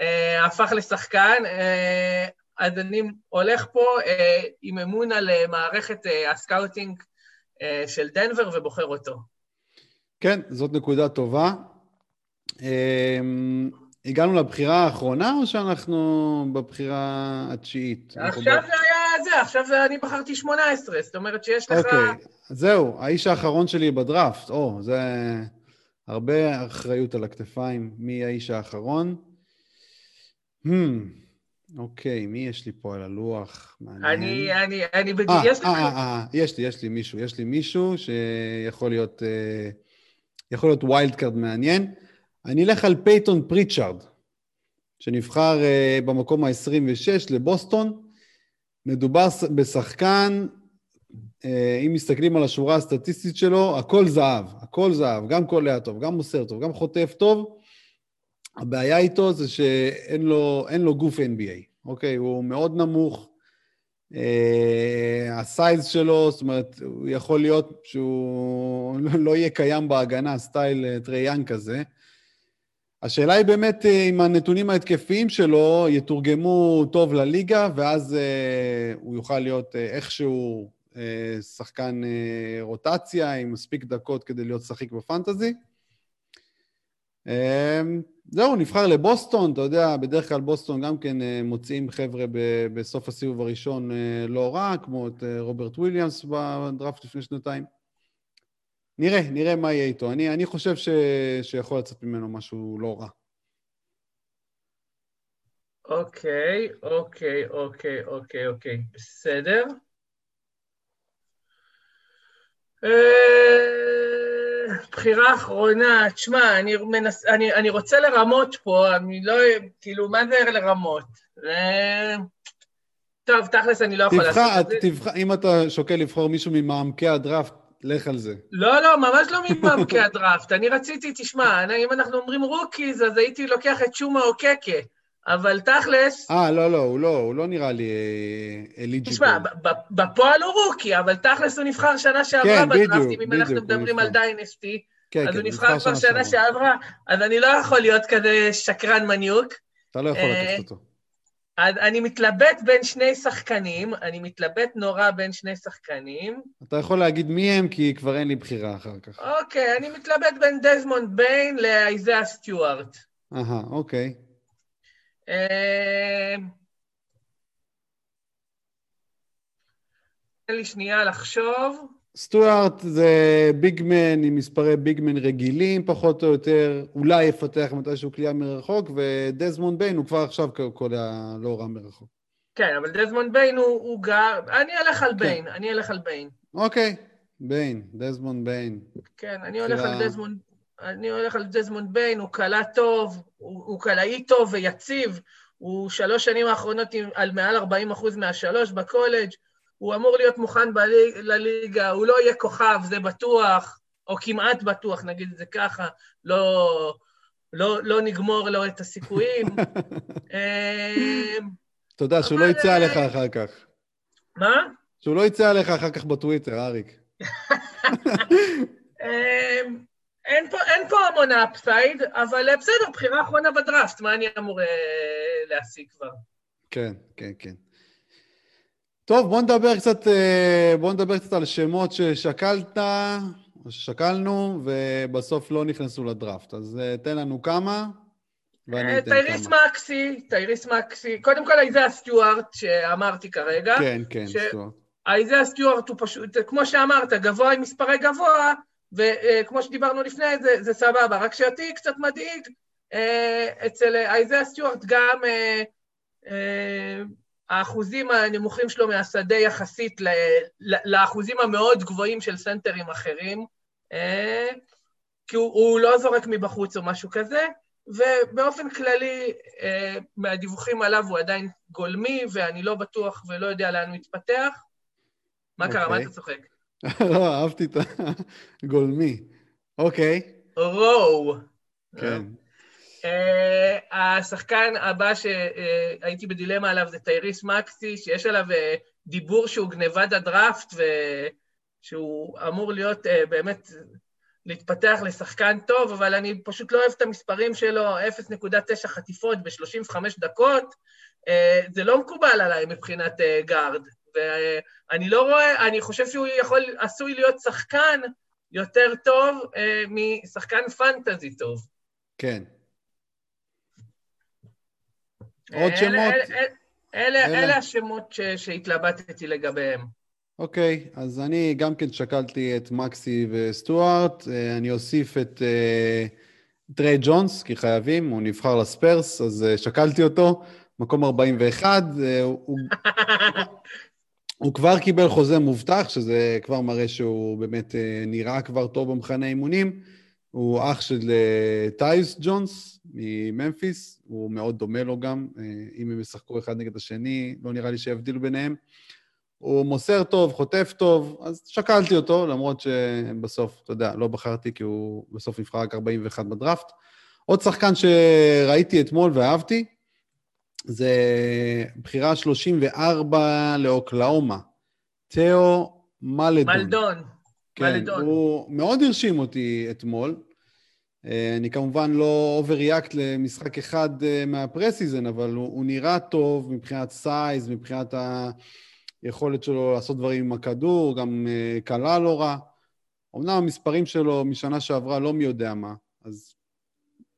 אה, הפך לשחקן. אה, אז אני הולך פה אה, עם אמון על אה, מערכת אה, ה scouting אה, של דנבר ובוחר אותו. כן, זאת נקודה טובה. הגענו לבחירה האחרונה, או שאנחנו בבחירה התשיעית? עכשיו זה היה זה, עכשיו זה אני בחרתי 18, זאת אומרת שיש לך... אוקיי, אז זהו, האיש האחרון שלי בדראפט. או, זה הרבה אחריות על הכתפיים. מי האיש האחרון? Hmm, אוקיי, מי יש לי פה על הלוח? אני, אני, אני, בג- אה, יש לי... אה, אה, אה, יש לי, יש לי מישהו, יש לי מישהו שיכול להיות, אה, יכול להיות wild card מעניין. אני אלך על פייטון פריצ'ארד, שנבחר אה, במקום ה-26 לבוסטון. מדובר בשחקן, אה, אם מסתכלים על השורה הסטטיסטית שלו, הכל זהב, הכל זהב, גם קולע טוב, גם מוסר טוב, גם חוטף טוב. הבעיה איתו זה שאין לו, לו גוף NBA, אוקיי? הוא מאוד נמוך. Uh, ה size שלו, זאת אומרת, הוא יכול להיות שהוא לא יהיה קיים בהגנה, סטייל אה, טרי יאנג כזה. השאלה היא באמת אה, אם הנתונים ההתקפיים שלו יתורגמו טוב לליגה, ואז uh, הוא יוכל להיות uh, איכשהו uh, שחקן uh, רוטציה עם מספיק דקות כדי להיות שחיק בפנטזי. אמ, זהו, נבחר לבוסטון, אתה יודע, בדרך כלל בוסטון גם כן אה, מוציאים חבר'ה בסוף הסיבוב הראשון אה, לא רע, כמו את אה, רוברט וויליאמס בדראפט לפני שנתיים. נראה, נראה מה יהיה איתו. אני, אני חושב ש, שיכול לצאת ממנו משהו לא רע. אוקיי, אוקיי, אוקיי, אוקיי, אוקיי, בסדר. אה, בחירה אחרונה, תשמע, אני, מנס... אני, אני רוצה לרמות פה, אני לא... כאילו, מה זה לרמות? אה, טוב, תכלס אני לא יכול תבחר, לעשות את זה. תבחר, אם אתה שוקל לבחור מישהו ממעמקי הדראפט, לך על זה. לא, לא, ממש לא ממעמקי הדראפט. [laughs] אני רציתי, תשמע, אני- אם אנחנו אומרים rookies, אז הייתי לוקח את צ'ומה אוקיקי, אבל תכלס... אה, לא, לא, הוא לא, הוא לא נראה לי eligible. תשמע, ב- ב- בפועל הוא rookie, אבל תכלס הוא נבחר שנה שעברה כן, בדיוק, בדראפט, אם אנחנו בדיוק, הוא מדברים על. Dynasty, כן, אז כן, הוא נבחר כבר. שנה שעברה, אז אני לא יכול להיות כזה שקרן מניוק. אתה לא יכול אה, לקחת אותו. אז אני מתלבט בין שני שחקנים, אני מתלבט נורא בין שני שחקנים. אתה יכול להגיד מי הם, כי כבר אין לי בחירה אחר כך. אוקיי, אני מתלבט בין דזמונד ביין לאיזאה סטיוארט. אהה, אוקיי. אה, תן לי שנייה לחשוב. סטוארט זה big man עם מספרי big man רגילים, פחות או יותר, אולי יפתח מתישהו קליעה מרחוק, ודזמונד ביין הוא כבר עכשיו קולע לא רע מרחוק. כן, אבל דזמונד ביין הוא, הוא גר... אני אלך על כן. ביין, אני אלך על ביין. אוקיי, ביין, דזמונד ביין. כן, אני הולך על דזמונד... אני הולך על דזמונד ביין, הוא קלע טוב, הוא, הוא קלעי טוב ויציב, הוא שלוש שנים האחרונות עם, על מעל 40 אחוז מהשלוש בקולג', הוא אמור להיות מוכן בליג, לליגה, הוא לא יהיה כוכב, זה בטוח, או כמעט בטוח, נגיד את זה ככה, לא, לא, לא נגמור לו את הסיכויים. [laughs] אמ, יודע, שהוא לא יצא אה, עליך אחר כך. מה? שהוא לא יצא עליך אחר כך בטוויטר, אריק. [laughs] אמ, אין פה, אין פה המון אפסייד, אבל אה, בסדר, בחירה אחרונה בדראפט, מה אני אמור אה, להשיג כבר? כן, כן, כן. טוב, בוא נדבר קצת, אה, בוא נדבר קצת על שמות ששקלת, או ששקלנו, ובסוף לא נכנסו לדראפט. אז אה, תן לנו כמה, ואני אה, אתן טייריס כמה. מקסי, טייריס מקסי, קודם כל איזאה סטיוארט שאמרתי כרגע. כן, כן, ש- סטוארט. איזאה סטיוארט הוא פשוט, כמו שאמרת, גבוה עם מספרי גבוה, וכמו שדיברנו לפני זה, זה סבבה. רק שאותי קצת מדאיג, אצל איזאה סטיוארט גם האחוזים הנמוכים שלו מהשדה יחסית ל- ל- לאחוזים המאוד גבוהים של סנטרים אחרים. אה, כי הוא, הוא לא זורק מבחוץ או משהו כזה, ובאופן כללי, אה, מהדיווחים עליו הוא עדיין גולמי, ואני לא בטוח ולא יודע לאן הוא יתפתח. מה קרה? מה אוקיי. אתה צוחק? [laughs] לא, אהבתי את הגולמי. [laughs] אוקיי. רואו. כן. Uh, השחקן הבא שהייתי בדילמה עליו זה טייריס מקסי, שיש עליו uh, דיבור שהוא גנבת הדראפט ושהוא אמור להיות uh, באמת, להתפתח לשחקן טוב, אבל אני פשוט לא אוהב את המספרים שלו, 0.9 חטיפות ב-35 דקות, זה לא מקובל עליי מבחינת גארד. ואני לא רואה, אני חושב שהוא יכול, עשוי להיות שחקן יותר טוב אה, משחקן פנטזי טוב. כן. עוד שמות? אלה, אלה, אלה אלה השמות ש, שהתלבטתי לגביהם. אוקיי, אז אני גם כן שקלתי את מקסי וסטוארט, אה, אני אוסיף את uh, טריי ג'ונס, כי חייבים, הוא נבחר לספרס, אז uh, שקלתי אותו, מקום 41, uh, הוא, [laughs] הוא כבר קיבל חוזה מובטח, שזה כבר מראה שהוא באמת אה, נראה כבר טוב במחנה אימונים. הוא אח של אה, טייס ג'ונס מממפיס, הוא מאוד דומה לו גם. אה, אם הם ישחקו אחד נגד השני, לא נראה לי שיבדילו ביניהם. הוא מוסר טוב, חוטף טוב, אז שקלתי אותו, למרות שבסוף, אתה יודע, לא בחרתי כי הוא בסוף נבחר רק 41 בדראפט. עוד שחקן שראיתי אתמול ואהבתי, זה בחירה 34 לאוקלאומה. תאו מלדון. מלדון. כן, מלדון. הוא מאוד הרשים אותי אתמול. אה, אני כמובן לא over-react למשחק אחד אה, מה preseason, אבל הוא, הוא נראה טוב מבחינת size, מבחינת היכולת שלו לעשות דברים עם הכדור, גם קלע אה, לא רע. אמנם המספרים שלו משנה שעברה לא מי יודע מה, אז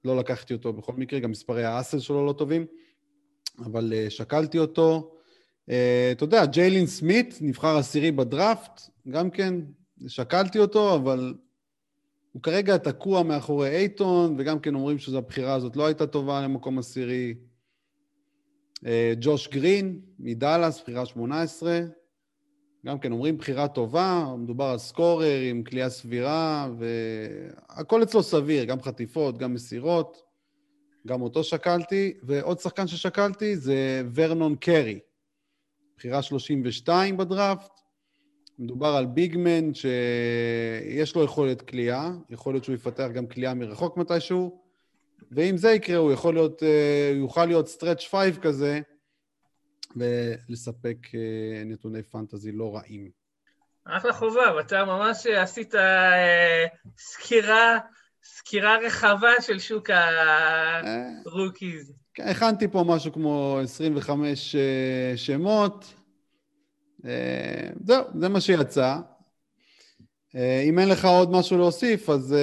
לא לקחתי אותו בכל מקרה, גם מספרי hustle שלו לא טובים. אבל אה, שקלתי אותו. אתה יודע, ג'יילין סמית נבחר עשירי בדראפט, גם כן, שקלתי אותו, אבל הוא כרגע תקוע מאחורי אייטון, וגם כן אומרים שזו הבחירה הזאת לא הייתה טובה למקום עשירי. Uh, ג'וש גרין מדאלאס, בחירה 18. גם כן אומרים בחירה טובה, מדובר על סקורר עם כליאה סבירה, והכל אצלו סביר, גם חטיפות, גם מסירות. גם אותו שקלתי, ועוד שחקן ששקלתי זה ורנון קרי, בחירה 32 בדראפט. מדובר על big man שיש לו יכולת קליעה, יכול להיות שהוא יפתח גם קליעה מרחוק מתישהו, ואם זה יקרה, הוא יכול להיות, אה, הוא יוכל להיות stretch five כזה, ולספק אה, נתוני fantasy לא רעים. אחלה חובב, אתה ממש עשית אה, סקירה סקירה רחבה של שוק ה rookies. כן, הכנתי פה משהו כמו 25 אה, שמות. אה, זהו, זה מה שיצא. אה, אם אין לך עוד משהו להוסיף, אז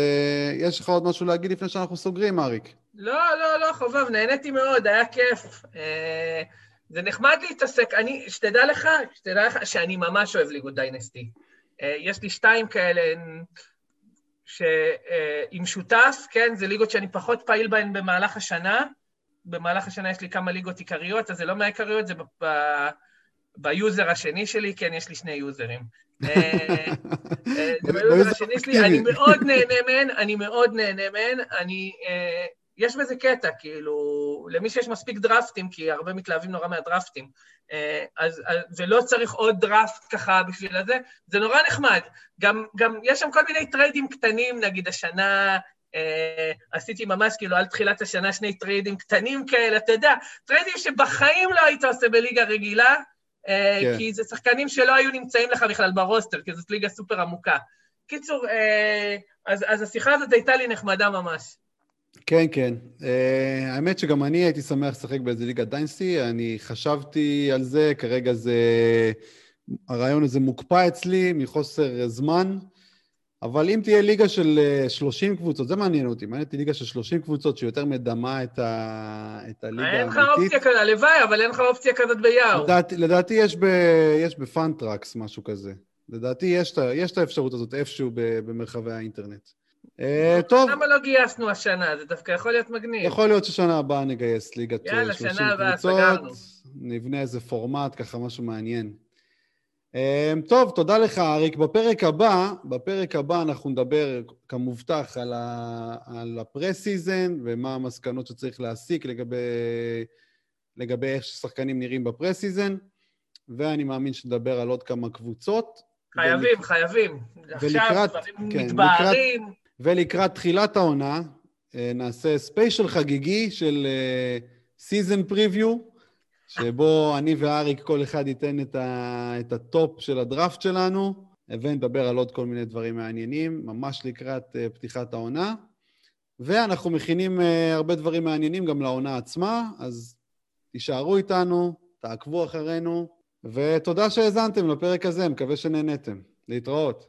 יש לך עוד משהו להגיד לפני שאנחנו סוגרים, אריק. לא, לא, לא, חובב, נהניתי מאוד, היה כיף. זה נחמד להתעסק, אני, שתדע לך, שתדע לך שאני ממש אוהב ליגות dynasty. יש לי שתיים כאלה, שעם שותף, כן, זה ליגות שאני פחות פעיל בהן במהלך השנה. במהלך השנה יש לי כמה ליגות עיקריות, אז זה לא מהעיקריות, זה ב... ב user השני שלי, כן, יש לי שני יוזרים. אה, אה, [laughs] זה ב user השני שלי, אני מאוד נהנה מהן, אני מאוד נהנה מהן, אני אה, יש בזה קטע, כאילו, למי שיש מספיק דרפטים, כי הרבה מתלהבים נורא מהדרפטים, אה, אז, ולא צריך עוד דראפט ככה בשביל הזה, זה נורא נחמד. גם, גם יש שם כל מיני טריידים קטנים, נגיד השנה, אה, עשיתי ממש כאילו על תחילת השנה שני טריידים קטנים כאלה, אתה יודע, טריידים שבחיים לא היית עושה בליגה רגילה, כן. כי זה שחקנים שלא היו נמצאים לך בכלל ב roster, כי זאת ליגה סופר עמוקה. קיצור, אה, אז, אז השיחה הזאת הייתה לי נחמדה ממש. כן, כן. אה, האמת שגם אני הייתי שמח לשחק באיזה ליגה dynasty, אני חשבתי על זה, כרגע זה... הרעיון הזה מוקפא אצלי מחוסר זמן, אבל אם תהיה ליגה של 30 אה, קבוצות, זה מעניין אותי, מעניין אותי ליגה של 30 קבוצות שיותר מדמה את, ה... את הליגה האמיתית. אין לך אופציה כזאת, הלוואי, אבל אין לך אופציה כזאת ביער. לדעתי, לדעתי יש, ב... יש בפאנטרקס משהו כזה. לדעתי יש, יש את האפשרות הזאת איפשהו במרחבי האינטרנט. אה, טוב. למה לא גייסנו השנה? זה דווקא יכול להיות מגניב. יכול להיות ששנה הבאה נגייס ליגת 30 קבוצות. יאללה, שנה הבאה סגרנו. נבנה איזה פורמט, ככה משהו מעניין. אמ, טוב, תודה לך, אריק. בפרק הבא, בפרק הבא אנחנו נדבר, כמובטח, על, ה, על ה pre-season ומה המסקנות שצריך להסיק לגבי, לגבי איך ששחקנים נראים ב pre-season, ואני מאמין שנדבר על עוד כמה קבוצות. חייבים, ולק... חייבים. ולקראת, עכשיו דברים כן, מתבהרים. לקראת, ולקראת תחילת העונה, אה, נעשה special חגיגי של season אה, preview, שבו אני ואריק כל אחד ייתן את, ה, את ה top של הדראפט שלנו, ונדבר על עוד כל מיני דברים מעניינים, ממש לקראת אה, פתיחת העונה. ואנחנו מכינים אה, הרבה דברים מעניינים גם לעונה עצמה, אז תישארו איתנו, תעקבו אחרינו, ותודה שהאזנתם לפרק הזה, מקווה שנהניתם. להתראות.